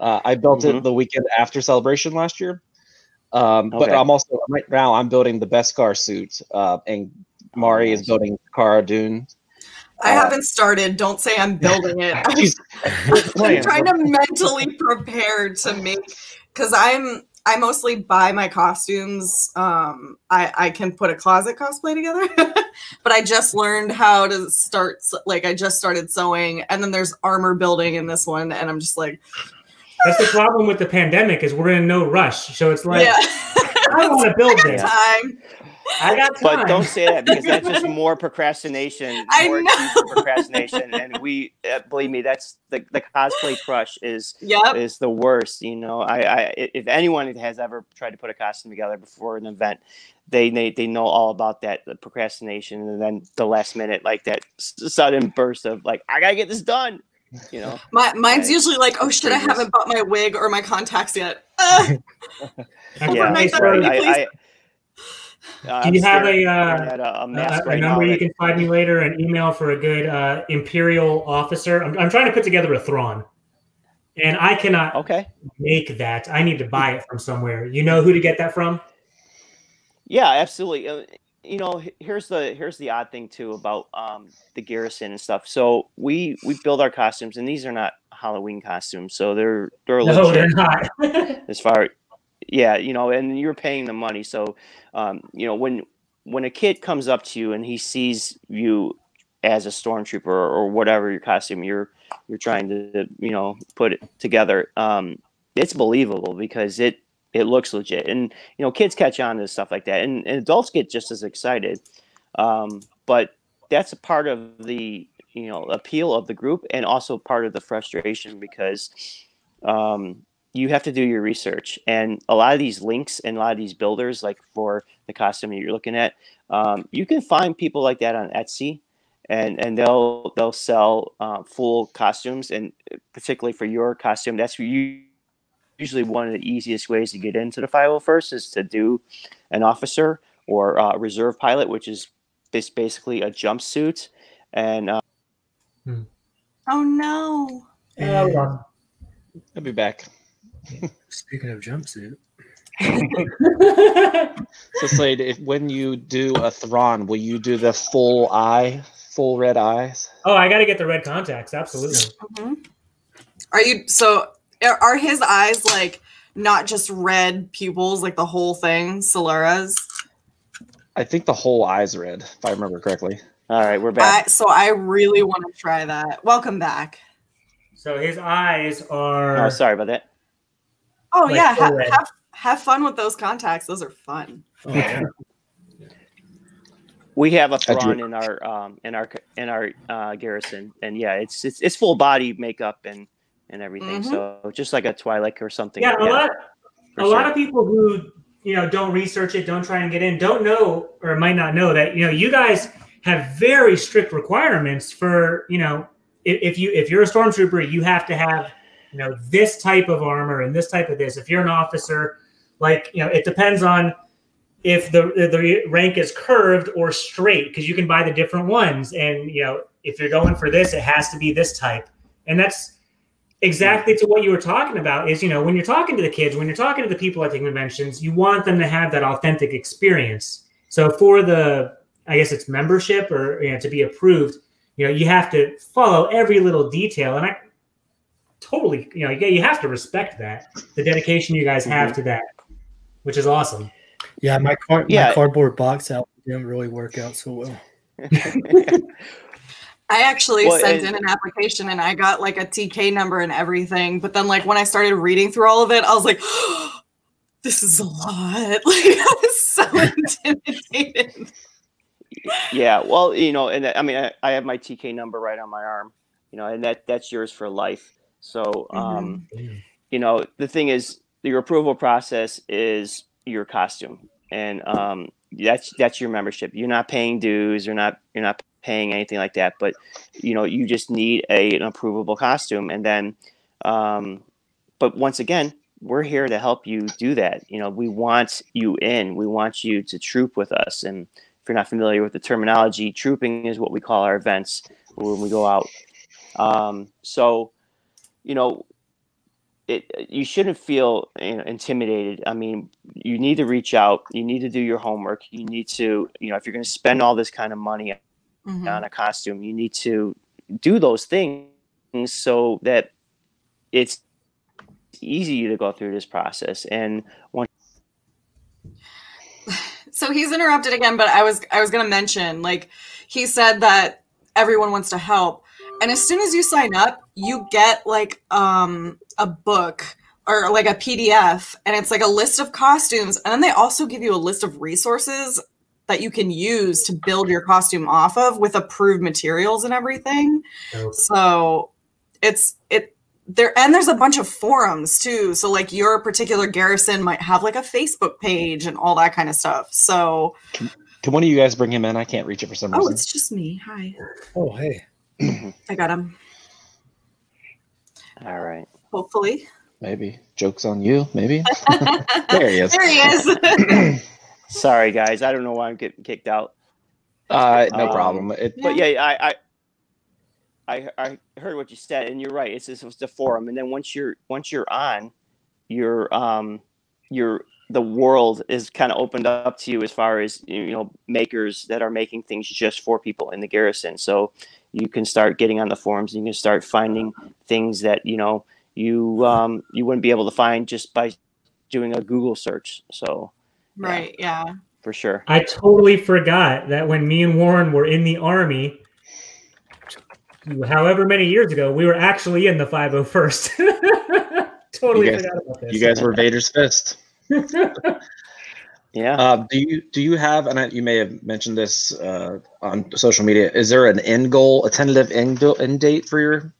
Uh, I built Mhm. it the weekend after Celebration last year. Um, But I'm also right now I'm building the Beskar suit, uh, and Mari is building Cara Dune. I Uh, haven't started. Don't say I'm building it. *laughs* *laughs* I'm I'm trying to mentally prepare to make because I'm I mostly buy my costumes. Um, I I can put a closet cosplay together, *laughs* but I just learned how to start. Like I just started sewing, and then there's armor building in this one, and I'm just like, That's the problem with the pandemic is we're in no rush. So it's like yeah, I want to *laughs* build this. time. I got time. but don't say that because that's just *laughs* more procrastination I more know. procrastination and we uh, believe me that's the, the cosplay crush is Yep. is the worst. You know, I, I if anyone has ever tried to put a costume together before an event, they they, they know all about that the procrastination and then the last minute like that s- sudden burst of like I gotta get this done. You know, My, mine's usually like, oh shit, I haven't bought my wig or my contacts yet. *laughs* That's yeah, *laughs* Overnight nice, that right? I. I, *laughs* uh, Do you have a, uh, a, a a, mask a right number you can find me later, an email for a good uh, Imperial officer. I'm, I'm trying to put together a Thrawn, and I cannot okay. make that. I need to buy it from somewhere. You know who to get that from? Yeah, absolutely. Uh, you know, here's the here's the odd thing too about um, the garrison and stuff. So we we build our costumes, and these are not Halloween costumes, so they're they're No, legit they're not. *laughs* as far yeah you know and you're paying the money so um, you know when when a kid comes up to you and he sees you as a stormtrooper or, whatever your costume you're you're trying to you know put it together um, it's believable because it it looks legit. And you know kids catch on to stuff like that and, and adults get just as excited um, but that's a part of the you know appeal of the group and also part of the frustration because um, you have to do your research and a lot of these links and a lot of these builders like for the costume that you're looking at um, you can find people like that on etsy and and they'll they'll sell uh, full costumes and particularly for your costume that's you usually one of the easiest ways to get into the 501st is to do an officer or uh, reserve pilot which is this basically a jumpsuit and uh, Oh no. Uh. I'll be back. Speaking of jumpsuit, So Slade, if when you do a Thrawn, will you do the full eye, full red eyes? oh, I got to get the red contacts. Absolutely. Mhm. Are you so? Are, are his eyes like not just red pupils, like the whole thing, Solara's? I think the whole eye's red, if I remember correctly. all right we're back I, so I really want to try that. Welcome back. So his eyes are. oh sorry about that Oh Like yeah, ha- full red. have have fun with those contacts. Those are fun. oh yeah, We have a drew- in our um in our in our uh, garrison, and yeah, it's it's it's full body makeup and and everything. Mhm. So just like a Twilight or something. yeah, a lot. for A lot of people who you know don't research it, don't try and get in, don't know or might not know that you know you guys have very strict requirements for you know if, if you if you're a stormtrooper, you have to have you know this type of armor and this type of this. If you're an officer, like you know, it depends on if the the rank is curved or straight because you can buy the different ones. And you know if you're going for this it has to be this type. And that's exactly to what you were talking about is you know when you're talking to the kids when you're talking to the people at the conventions you want them to have that authentic experience. So for the i guess it's membership or you know to be approved you know you have to follow every little detail. And i totally you know yeah you have to respect that the dedication you guys have mm-hmm. to that which is awesome yeah. My car, Yeah. my cardboard box out didn't really work out so well. *laughs* I actually Well, sent in an application and I got like a TK number and everything. But then, like, when I started reading through all of it, I was like, *gasps* this is a lot. *laughs* Like, I was so *laughs* intimidated. yeah, well, you know, and I mean, I, I have my TK number right on my arm, you know, and that that's yours for life. So, um, you know, the thing is, your approval process is your costume, and um, that's that's your membership. You're not paying dues. You're not you're not paying anything like that. But you know, you just need a an approvable costume, and then, um, but once again, we're here to help you do that. You know, we want you in. We want you to troop with us. And if you're not familiar with the terminology, trooping is what we call our events when we go out. Um, so, you know, it, you shouldn't feel you know, intimidated. I mean, you need to reach out. You need to do your homework. You need to, you know, if you're going to spend all this kind of money Mhm. on a costume, you need to do those things so that it's easy to go through this process. And once *sighs* So he's interrupted again, but I was I was gonna mention like he said that everyone wants to help, and as soon as you sign up, you get like um a book or like a PDF, and it's like a list of costumes, and then they also give you a list of resources that you can use to build your costume off of with approved materials and everything. Dope. So it's it there and there's a bunch of forums too. So like your particular garrison might have like a Facebook page and all that kind of stuff. So Can one of you guys bring him in? I can't reach it for some oh, reason. Oh, it's just me. Hi, Oh hey, I got him. all right. Hopefully, Maybe. Joke's on you, maybe. *laughs* there he is. there he is. *clears throat* Sorry, guys. I don't know why I'm getting kicked out. Uh, no Um, problem. It, But yeah, I, I I I heard what you said, and you're right. It's just it's the forum, and then once you're once you're on, you're um you're the world is kind of opened up to you as far as you know makers that are making things just for people in the garrison. So you can start getting on the forums and you can start finding things that you know you um, you wouldn't be able to find just by doing a Google search. So Right. Yeah. for sure. I totally forgot that when me and Warren were in the army, however many years ago, we were actually in the 501st. *laughs* totally You guys- forgot about this. You guys were Vader's fist. *laughs* Yeah. Uh, do you do you have? And I, you may have mentioned this uh, on social media. Is there an end goal, a tentative end, go- end date for your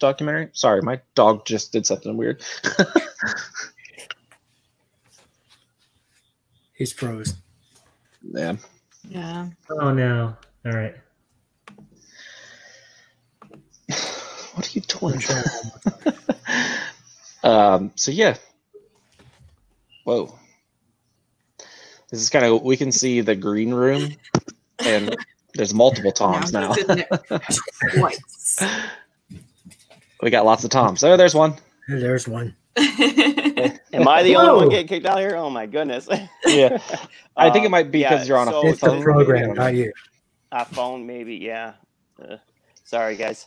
documentary? Sorry, my dog just did something weird. *laughs* He's froze. yeah. Yeah. oh no! All right. *sighs* What are you doing? *laughs* um. So yeah. Whoa. This is kind of. We can see the green room, and there's multiple toms now. he's in there *laughs* we got lots of toms. Oh, there's one. There's one. *laughs* Am I the only one getting kicked out here? Oh my goodness. *laughs* Yeah. I think it might be yeah, because you're on a so It's the phone. program, not you. a phone, maybe. Yeah. Uh, sorry, guys.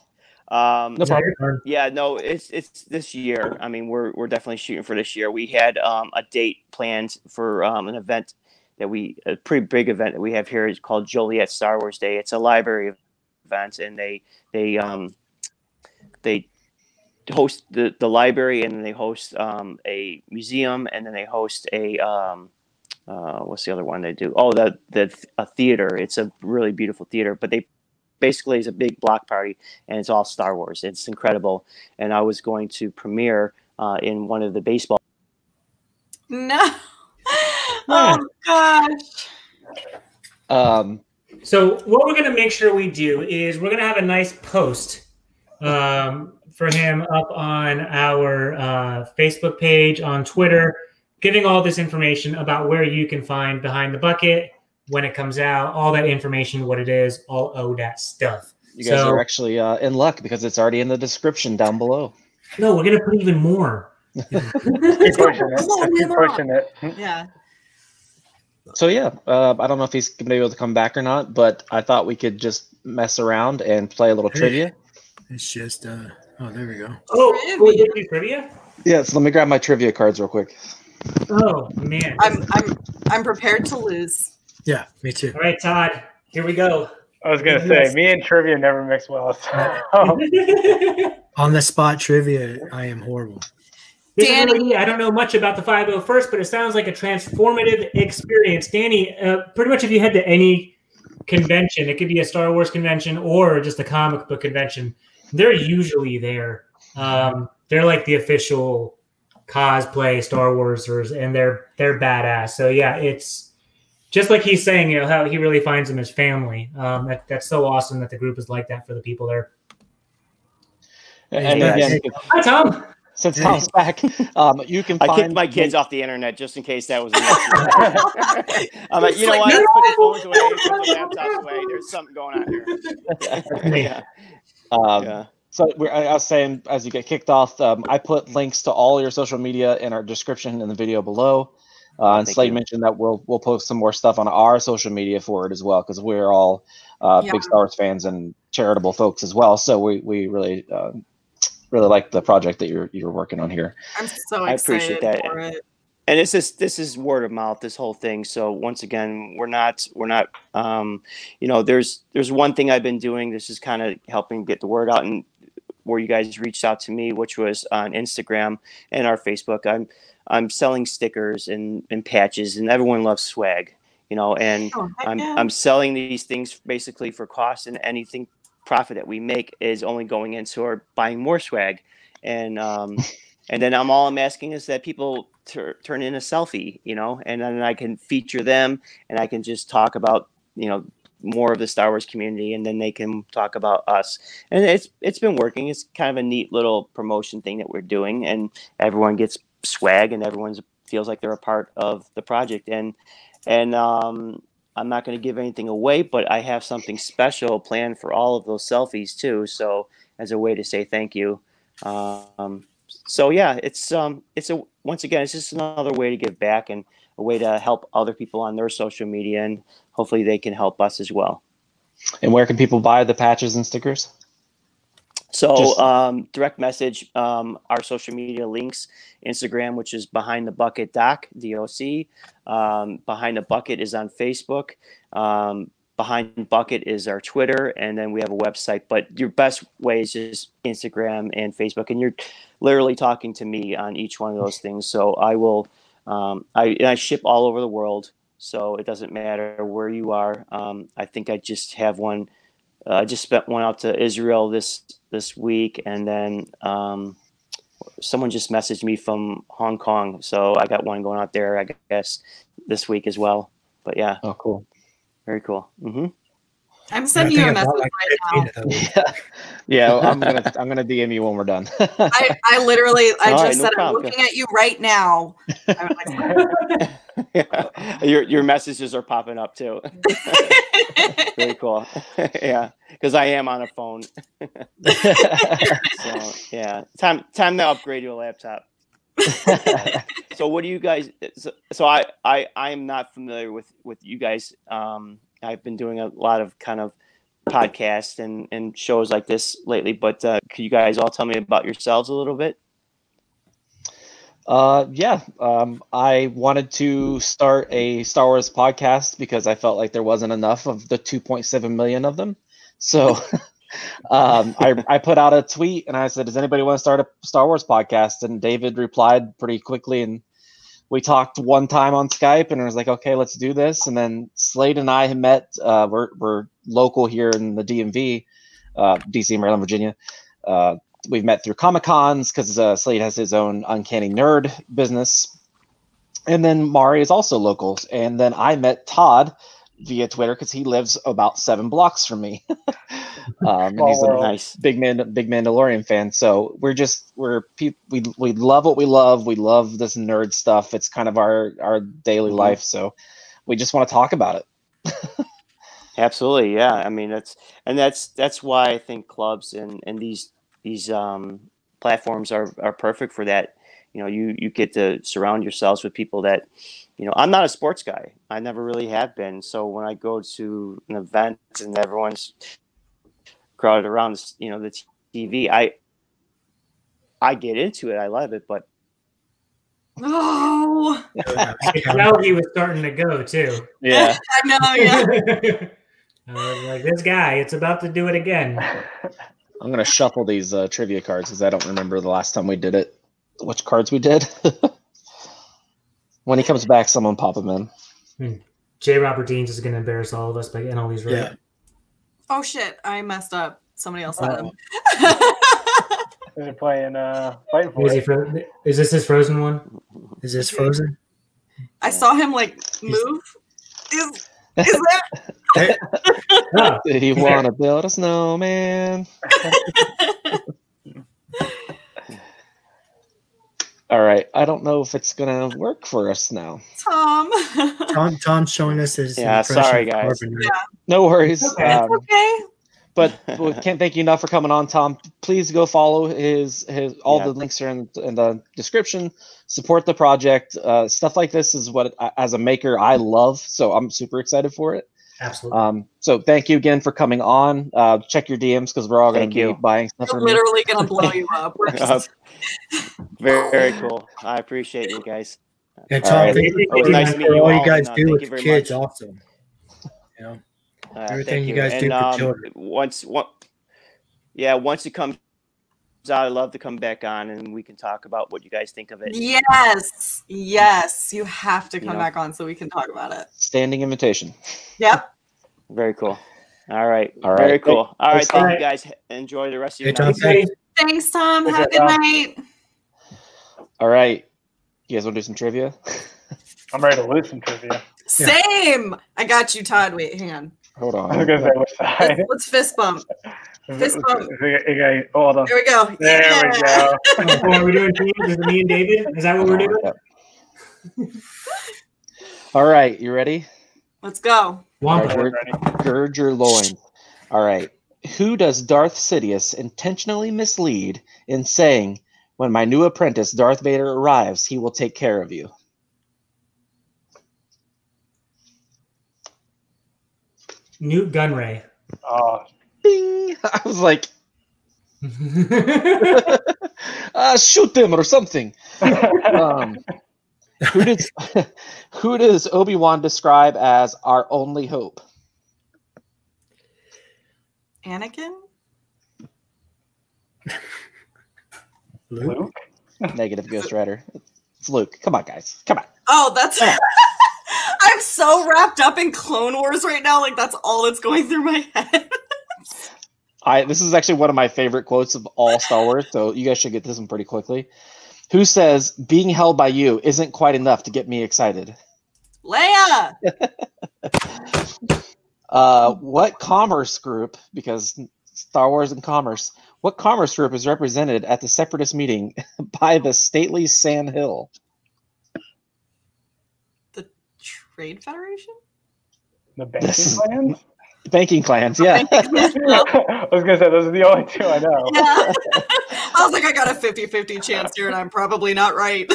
Um, No problem. Yeah, no, it's it's this year. I mean, we're we're definitely shooting for this year. We had um, a date planned for um, an event that we a pretty big event that we have here is called Joliet Star Wars Day. It's a library event, and they they um they host the the library, and then they host um, a museum, and then they host a um, uh, what's the other one they do? Oh, the the a theater. It's a really beautiful theater, but they basically is a big block party and it's all Star Wars. It's incredible. And I was going to premiere uh, in one of the baseball. no. *laughs* Oh gosh. Um. So what we're gonna make sure we do is we're gonna have a nice post um, for him up on our uh, Facebook page, on Twitter, giving all this information about where you can find Behind the Bucket when it comes out, all that information, what it is, all oh that stuff. You guys So- are actually uh, in luck because it's already in the description down below. No, we're gonna put even more. Keep pushing it. Come Keep pushing it. Yeah. So yeah, uh, I don't know if he's gonna be able to come back or not, but I thought we could just mess around and play a little trivia. It's just uh oh there we go. Oh, Trivia. we're gonna trivia. Yeah, so let me grab my trivia cards real quick. Oh man! I'm I'm I'm prepared to lose. Yeah, me too. All right, Todd. Here we go. I was gonna say, me and trivia never mix well. So. *laughs* On the spot trivia, I am horrible. This is Danny- really. I don't know much about the 501st, but it sounds like a transformative experience. Danny, uh, pretty much if you head to any convention, it could be a Star Wars convention or just a comic book convention, they're usually there. Um, they're like the official cosplay Star Warsers, and they're they're badass. So yeah, it's just like he's saying, you know, how he really finds them as family. Um, that, that's so awesome that the group is like that for the people there. And Yes. again, Hi, Tom. Since Tom's back, *laughs* um, you can I kicked my the- kids off the internet just in case that was an *laughs* issue. I'm like, you know It's what? like, Let's put the phones away, put the laptops away. There's something going on here. *laughs* yeah. Um, yeah. So we're, I I was saying, as you get kicked off, um, I put links to all your social media in our description in the video below. Uh, and Thank Slade you. mentioned that we'll we'll post some more stuff on our social media for it as well because we're all uh, Yeah. big Star Wars fans and charitable folks as well. So we we really uh, really like the project that you're you're working on here. I'm so I excited appreciate that. for it. and this is this is word of mouth this whole thing so once again we're not we're not um you know there's there's one thing i've been doing this is kind of helping get the word out and where you guys reached out to me which was on instagram and our facebook i'm i'm selling stickers and and patches and everyone loves swag you know and Oh, I'm yeah. I'm selling these things basically for cost, and anything profit that we make is only going into or buying more swag, and um, and then I'm all I'm asking is that people tur turn in a selfie, you know, and then I can feature them, and I can just talk about you know more of the Star Wars community, and then they can talk about us, and it's it's been working. It's kind of a neat little promotion thing that we're doing, and everyone gets swag, and everyone's feels like they're a part of the project, and and um, I'm not going to give anything away, but I have something special planned for all of those selfies too. So as a way to say thank you. Um, so yeah, it's um, it's a once again, it's just another way to give back and a way to help other people on their social media, and hopefully they can help us as well. And where can people buy the patches and stickers? So Just- um, direct message um, our social media links, Instagram, which is behind the bucket doc, DOC. Um, behind the bucket is on Facebook. Um, behind bucket is our Twitter, and then we have a website. But your best way is just Instagram and Facebook, and you're literally talking to me on each one of those things. So I will. Um, I, I ship all over the world, so it doesn't matter where you are. Um, I think I just have one. Uh, I just spent one out to Israel this this week, and then um, someone just messaged me from Hong Kong, so I got one going out there. I guess this week as well. But yeah, Oh, cool. very cool. hmm I'm sending you a message right now. 15 of those. Yeah, *laughs* yeah. I'm gonna *laughs* I'm gonna DM you when we're done. I, I literally, I All just right, no said, I'm looking at you right now. I'm *laughs* your your messages are popping up too. *laughs* very cool. yeah, because I am on a phone. So yeah, time time to upgrade your laptop. so what do you guys so, so i i i'm not familiar with with you guys um i've been doing a lot of kind of podcasts and and shows like this lately but uh could you guys all tell me about yourselves a little bit Uh, yeah. Um, I wanted to start a Star Wars podcast because I felt like there wasn't enough of the 2.7 million of them. So, *laughs* um, I I put out a tweet and I said, "Does anybody want to start a Star Wars podcast?" And David replied pretty quickly, and we talked one time on Skype, and I was like, "Okay, let's do this." And then Slade and I met. Uh, we're we're local here in the DMV, uh, DC, Maryland, Virginia. Uh, we've met through comic cons because uh, Slade has his own uncanny nerd business, and then Mari is also local. And then I met Todd via Twitter because he lives about seven blocks from me. *laughs* um, and he's a nice big man, big Mandalorian fan. So we're just we're pe- we we love what we love. We love this nerd stuff. It's kind of our our daily Mhm. life. So we just want to talk about it. *laughs* absolutely yeah i mean that's and that's that's why i think clubs and and these these um platforms are are perfect for that you know you you get to surround yourselves with people that you know i'm not a sports guy i never really have been so when i go to an event and everyone's crowded around you know the tv i i get into it i love it but oh, *laughs* Now he was starting to go too. Yeah. *laughs* I know, yeah. *laughs* I like, this guy, it's about to do it again. I'm gonna shuffle these uh, trivia cards because I don't remember the last time we did it. Which cards we did? When he comes back, someone pop him in. J. Robert Deans is going to embarrass all of us by getting all these right. Yeah. Oh shit, I messed up. Somebody else had him. They're playing uh fighting for Is, he fro- is this his frozen one? Is this frozen? I saw him like move. Is *laughs* is that *laughs* Oh, Did he want to build a snowman? *laughs* All right. I don't know if it's gonna work for us now. Tom? Tom Tom's showing us his Yeah, impression sorry, of guys. Carbon, Yeah. No worries. Okay. Um, okay. but *laughs* we can't thank you enough for coming on, Tom. Please go follow his his. All Yeah. the links are in, in the description. Support the project. Uh, stuff like this is what, as a maker, I love. So I'm super excited for it. Absolutely. Um, so thank you again for coming on. Uh, check your DMs because we're all going to be you. buying stuff We're literally gonna blow *laughs* you up. Just, very, very cool i appreciate you guys And Tom, right. thank It you was for nice meeting for you all all, you guys and, uh, do with the kids. much. Also, you know, Uh, Everything thank you guys do And, for um, children. Once, one, yeah, once it comes out, I'd love to come back on and we can talk about what you guys think of it. yes, yes. You have to You come know. back on so we can talk about it. Standing invitation. Yep. Very cool. All right. All right. Very cool. All right. Thanks, Thank you guys. Enjoy the rest of Hey, your Tom, night. thank Thanks, Tom. Take Have a good Tom. night. All right. You guys want to do some trivia? I'm ready to lose some trivia. Same. I got you, Todd. Wait, hang on. Hold I was on. gonna which side. Let's, let's fist bump. Fist bump. Okay, hold on. There we go. There Yeah. we go. Oh, are we doing teams? Is it me and David? Is that what we're doing? *laughs* All right. You ready? Let's go. Wampa. Alright. Gird your loins. All right. Who does Darth Sidious intentionally mislead in saying, when my new apprentice Darth Vader arrives, he will take care of you? Nute Gunray. Oh, Bing! *laughs* I was like, uh, *laughs* *laughs* shoot them or something. Um, who does *laughs* who does Obi Wan describe as our only hope? Anakin? Luke? Luke. *laughs* Negative Ghost Rider. It's Luke. Come on, guys. Come on. Oh, that's. *laughs* I'm so wrapped up in Clone Wars right now. Like that's all that's going through my head. I this is actually one of my favorite quotes of all Star Wars, so you guys should get this one pretty quickly. Who says being held by you isn't quite enough to get me excited? Leia. *laughs* Uh, what commerce group, because Star Wars and commerce, what commerce group is represented at the separatist meeting *laughs* by the stately San Hill? The Trade Federation. The banking This is- plans. Banking *laughs* clans, yeah. I was gonna say those are the only two I know. Yeah. *laughs* I was like, I got a 50 50 chance here, and I'm probably not right.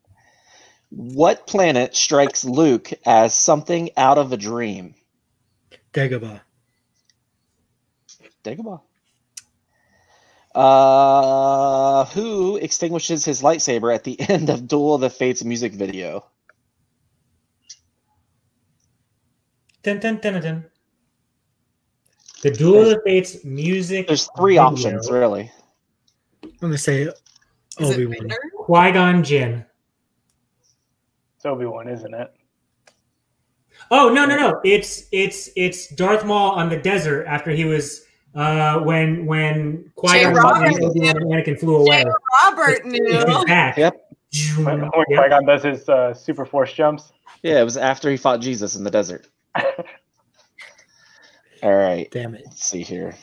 *laughs* what planet strikes Luke as something out of a dream? Dagobah. Dagobah. Uh, who extinguishes his lightsaber at the end of Duel of the Fates music video? Dun, dun, dun, dun, dun. The Duel of the Fates music. There's three video. options, really. I'm gonna say Obi Wan. Vader? Qui Gon Jinn. It's Obi Wan, isn't it? Oh no no no! It's it's it's Darth Maul on the desert after he was uh when when Qui Jay Gon Robert, and Obi-Wan Anakin flew away. Jay Robert He's knew. back. Yep. When, when Yep. Qui-Gon does his uh, super force jumps. Yeah, it was after he fought Jesus in the desert. *laughs* All right, Damn it. let's see here.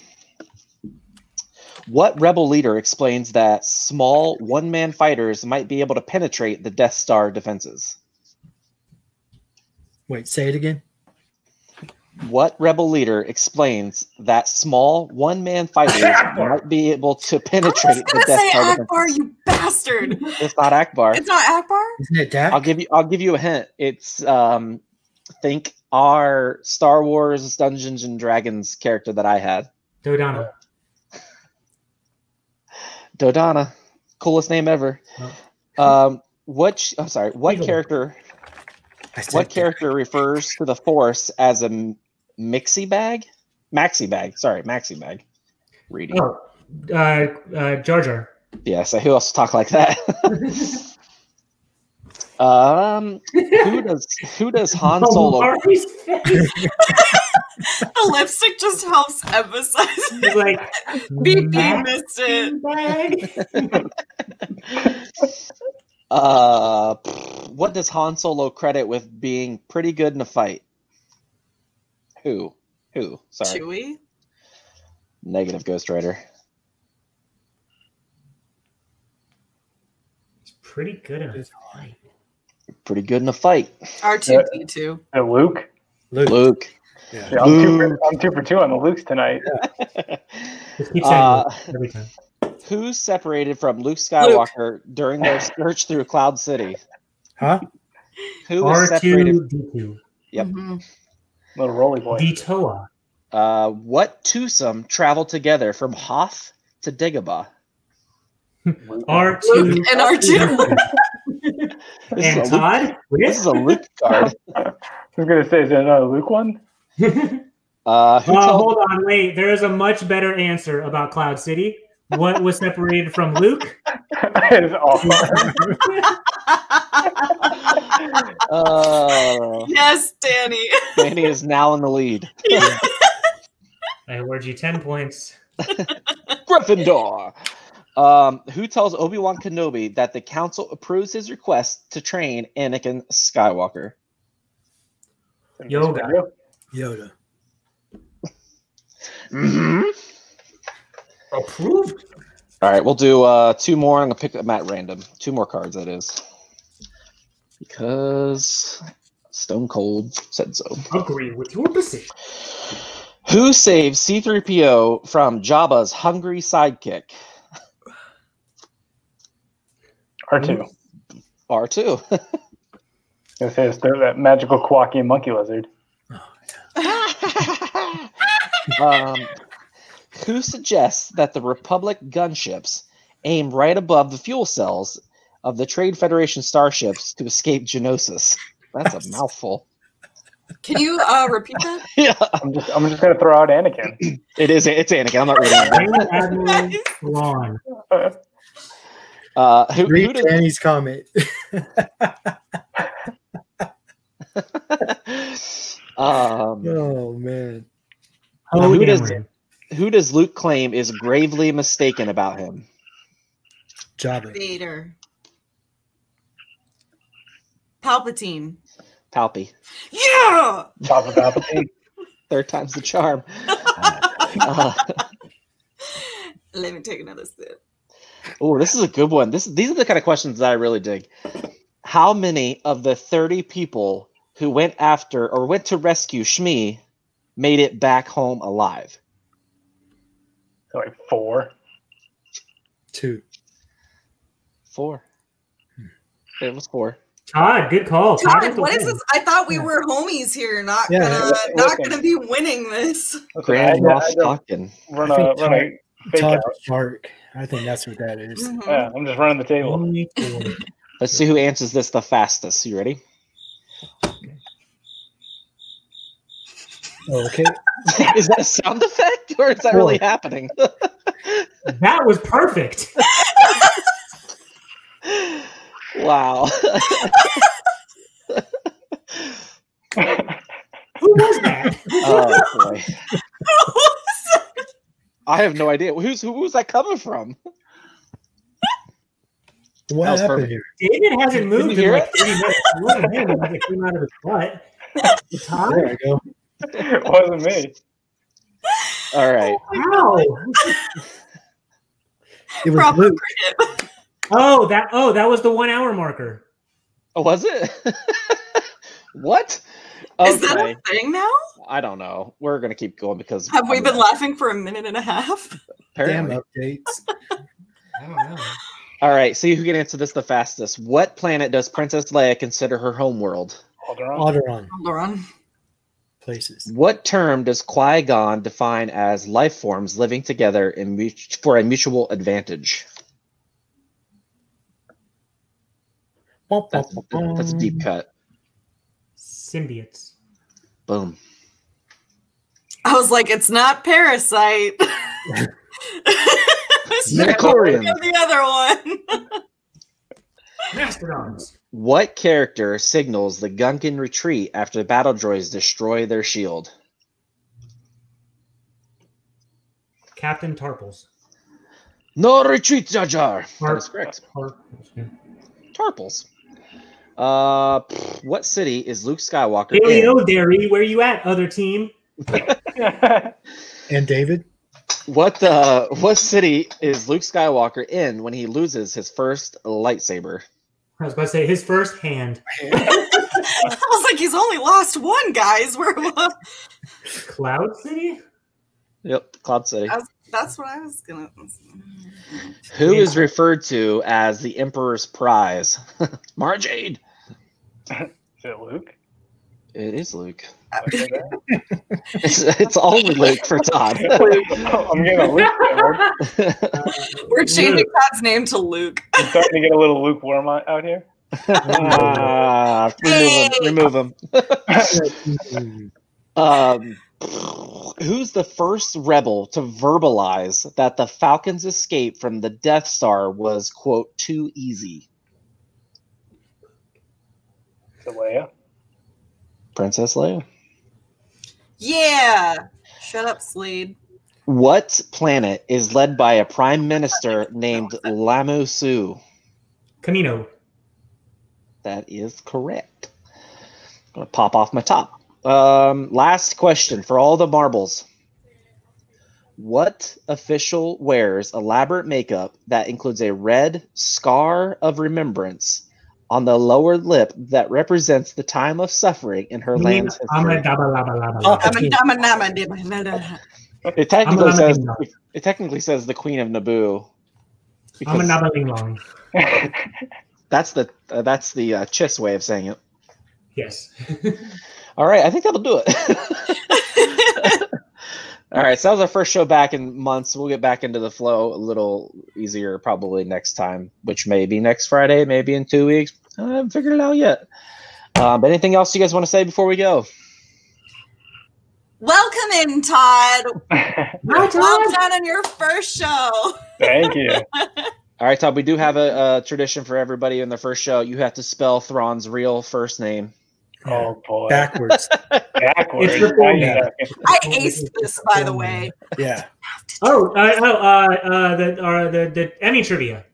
What rebel leader explains that small one man fighters might be able to penetrate the Death Star defenses? Wait, say it again. What rebel leader explains that small one man fighters might be able to I penetrate was the gonna Death say Star Ackbar, defenses? you bastard. It's not Ackbar. It's not Ackbar. Isn't it Dak? I'll give you I'll give you a hint. It's um think our Star Wars Dungeons and Dragons character that I had. Dodonna. *laughs* Dodonna. Coolest name ever. Um what sh- I'm sorry, what Eagle. character what Dak. character refers to the force as a mixie bag? Maxi bag. Sorry, maxi bag. Reading. Oh, uh, uh, Jar Jar. Yeah, so who else talk like that? *laughs* *laughs* um who *laughs* does who does Han Solo Mari's. The lipstick just helps emphasize. He's like, BP "Maxi missed it. bag." Uh, what does Han Solo credit with being pretty good in a fight? Who? Who? Sorry. Chewie. Negative Ghost Rider. He's pretty good at it. Pretty good in a fight. R2D2. Uh, Luke. Luke. Luke. Yeah. Yeah, I'm, two for, I'm two for two on the Lukes tonight. *laughs* Just keep saying Uh, it every time. Who separated from Luke Skywalker during their *laughs* search through Cloud City? Huh? Who was separated? R2D2. Yep. Mhm. Little roly boy. Detoa. Uh, what twosome traveled together from Hoth to Dagobah? *laughs* R2. Luke and R2. This and is, a Luke, this is a Luke card. *laughs* I was gonna say, is it another Luke one? *laughs* Uh, who told- hold on, wait. There is a much better answer about Cloud City. What was separated from Luke? that is awful. Uh, yes, Danny. Danny is now in the lead. *laughs* I award you 10 points. Gryffindor. Um, who tells Obi Wan Kenobi that the Council approves his request to train Anakin Skywalker? Yoga. Yoda. Mm-hmm. Approved. All right, we'll do uh, two more. I'm gonna pick them at random. Two more cards, that is, because Stone Cold said so. Agree with your decision. Who saves C-3PO from Jabba's hungry sidekick? R2. R2. Gonna say it's that magical Kowakian monkey lizard. Um, who suggests that the Republic gunships aim right above the fuel cells of the Trade Federation starships to escape Geonosis? That's a mouthful. Can you uh, repeat that? *laughs* yeah, I'm just I'm just gonna throw out Anakin. *clears throat* it is. It's Anakin. I'm not reading it. Grand Admiral Thrawn. Uh, who, who Read does, Danny's comment. *laughs* um, oh man. Oh, who does- Dameron. who does Luke claim is gravely mistaken about him? Jabba. Vader. Palpatine. Palpy. Yeah. Top of Palpatine. *laughs* Third time's the charm. *laughs* Uh, Let me take another sip. Oh, this is a good one. This these are the kind of questions that I really dig. How many of the 30 people who went after or went to rescue Shmi made it back home alive? So like four. Two. Four. Hmm. It was four. Todd, good call. Todd with God, the what is win. this? I thought we Yeah. were homies here, not Yeah, gonna, listen, not gonna be winning this. Listen, I Grand had to- Moff Tarkin. Run I a think run a fake Todd out. Shark. I think that's what that is. Mhm. Yeah, I'm just running the table. *laughs* Let's see who answers this the fastest. You ready? Okay. *laughs* is that a sound effect or is that really happening? *laughs* That was perfect. wow. Who was that? oh boy. I have no idea. Who's who was that coming from? What That happened perfect. here? David hasn't moved you in like 30 minutes. It wasn't him. It like came out of his butt. Todd? There I go. it wasn't me. All right. Oh, How? It was Proper Luke. Oh, that oh, that was the one hour marker. Oh, was it? *laughs* what? Is that a thing now? I don't know. We're gonna keep going because Have we I'm- been laughing for a minute and a half? Damn updates. *laughs* I don't know. All right. See who can answer this the fastest. What planet does Princess Leia consider her home world? Alderaan. Alderaan places. What term does Qui Gon define as life forms living together in mut- for a mutual advantage? That's, that's a deep cut. Symbiotes. Boom. I was like, it's not Parasite. *laughs* It's Midichlorian. the other one. Mastodons. What character signals the Gungan retreat after the battle droids destroy their shield? Captain Tarpals. No retreat, Jar Jar. That Tarp- is correct. Tarpals. Tarpals. Uh, pff, what city is Luke Skywalker in? Paleo Dairy, where you at, other team? And David? What uh, what city is Luke Skywalker in when he loses his first lightsaber? I was about to say his first hand. *laughs* I was like, he's only lost one, guys. We're *laughs* Cloud City? Yep, Cloud City. That's- that's what I was gonna. Who is referred to as the Emperor's prize? *laughs* Mara Jade. Is it Luke? It is Luke. Okay, *laughs* It's, it's only Luke for Todd. I'm getting a Luke. there. *laughs* We're changing Todd's name to Luke. I'm starting to get a little lukewarm out out here. Ah, *laughs* remove him. Remove him. Um, who's the first rebel to verbalize that the Falcon's escape from the Death Star was quote too easy? Is it Leia? Princess Leia. Yeah. Shut up, Slade. What planet is led by a prime minister *laughs* named Lama Su? Kamino. That is correct. gonna pop off my top. Um, last question for all the marbles. What official wears elaborate makeup that includes a red scar of remembrance on the lower lip that represents the time of suffering in her land's history? dabba labba labba Oh, labba. I'm a dama nama dima na na. It technically says it technically says the Queen of Naboo. I'm a because nabba ling long. *laughs* that's the uh, that's the uh, Chiss way of saying it. Yes. *laughs* All right, I think that'll do it. *laughs* All right, so that was our first show back in months. We'll get back into the flow a little easier probably next time, which may be next Friday, maybe in two weeks. I haven't figured it out yet. Um, but anything else you guys want to say before we go? Welcome in, Todd. *laughs* Hi, Well done on your first show. Thank you. *laughs* All right, Todd, we do have a, a tradition for everybody in the first show. You have to spell Thrawn's real first name. Oh boy. Backwards. *laughs* Backwards. It's the full Now you're name. asking. I aced this, by the way. Yeah. Oh, uh, oh, uh, uh, the, uh, the the Emmy trivia.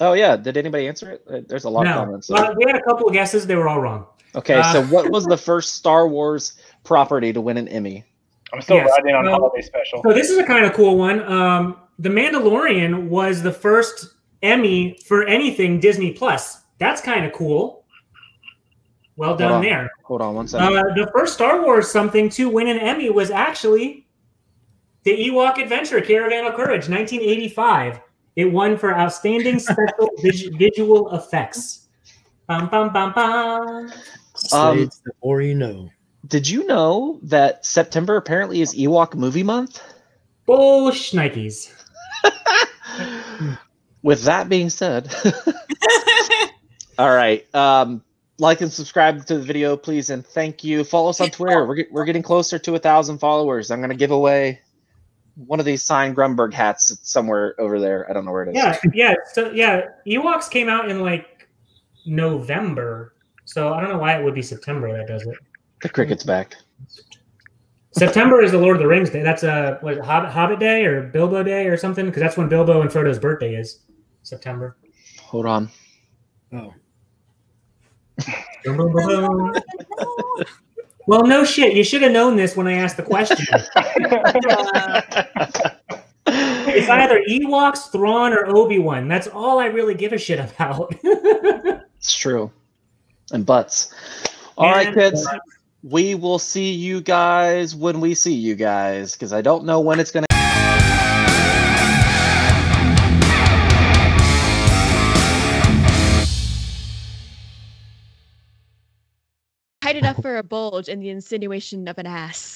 Oh, yeah. Did anybody answer it? Uh, There's a lot of No, comments. uh, we had a couple of guesses. They were all wrong. Okay, so uh, what was the first Star Wars property to win an Emmy? I'm still Yes. riding on No. holiday special. So this is a kind of cool one. Um, the Mandalorian was the first Emmy for anything Disney Plus. That's kind of cool. Well done on. there. Hold on one second. Uh, the first Star Wars something to win an Emmy was actually the Ewok Adventure Caravan of Courage, 1985. It won for outstanding *laughs* special visual effects. Bum, bum, bum, bum. Um, Slade's the more you know. Did you know that September apparently is Ewok movie month? Bull shnikes. *laughs* With that being said, *laughs* all right. Um, like and subscribe to the video, please, and thank you. Follow us on Twitter. We're, get- we're getting closer to a thousand followers. I'm gonna give away one of these signed Grunberg hats somewhere over there. I don't know where it is. Yeah, yeah. So yeah, Ewoks came out in like November. So I don't know why it would be September that does it. The cricket's back. September is the Lord of the Rings day. That's a what, is it, Hobbit, Hobbit Day or Bilbo Day or something because that's when Bilbo and Frodo's birthday is. September. Hold on. Oh. *laughs* well, no shit. You should have known this when I asked the question. *laughs* it's either Ewoks, Thrawn, or Obi Wan. That's all I really give a shit about. *laughs* It's true. And butts. All right, And- kids. We will see you guys when we see you guys because I don't know when it's gonna. Tight for a bulge and the insinuation of an ass.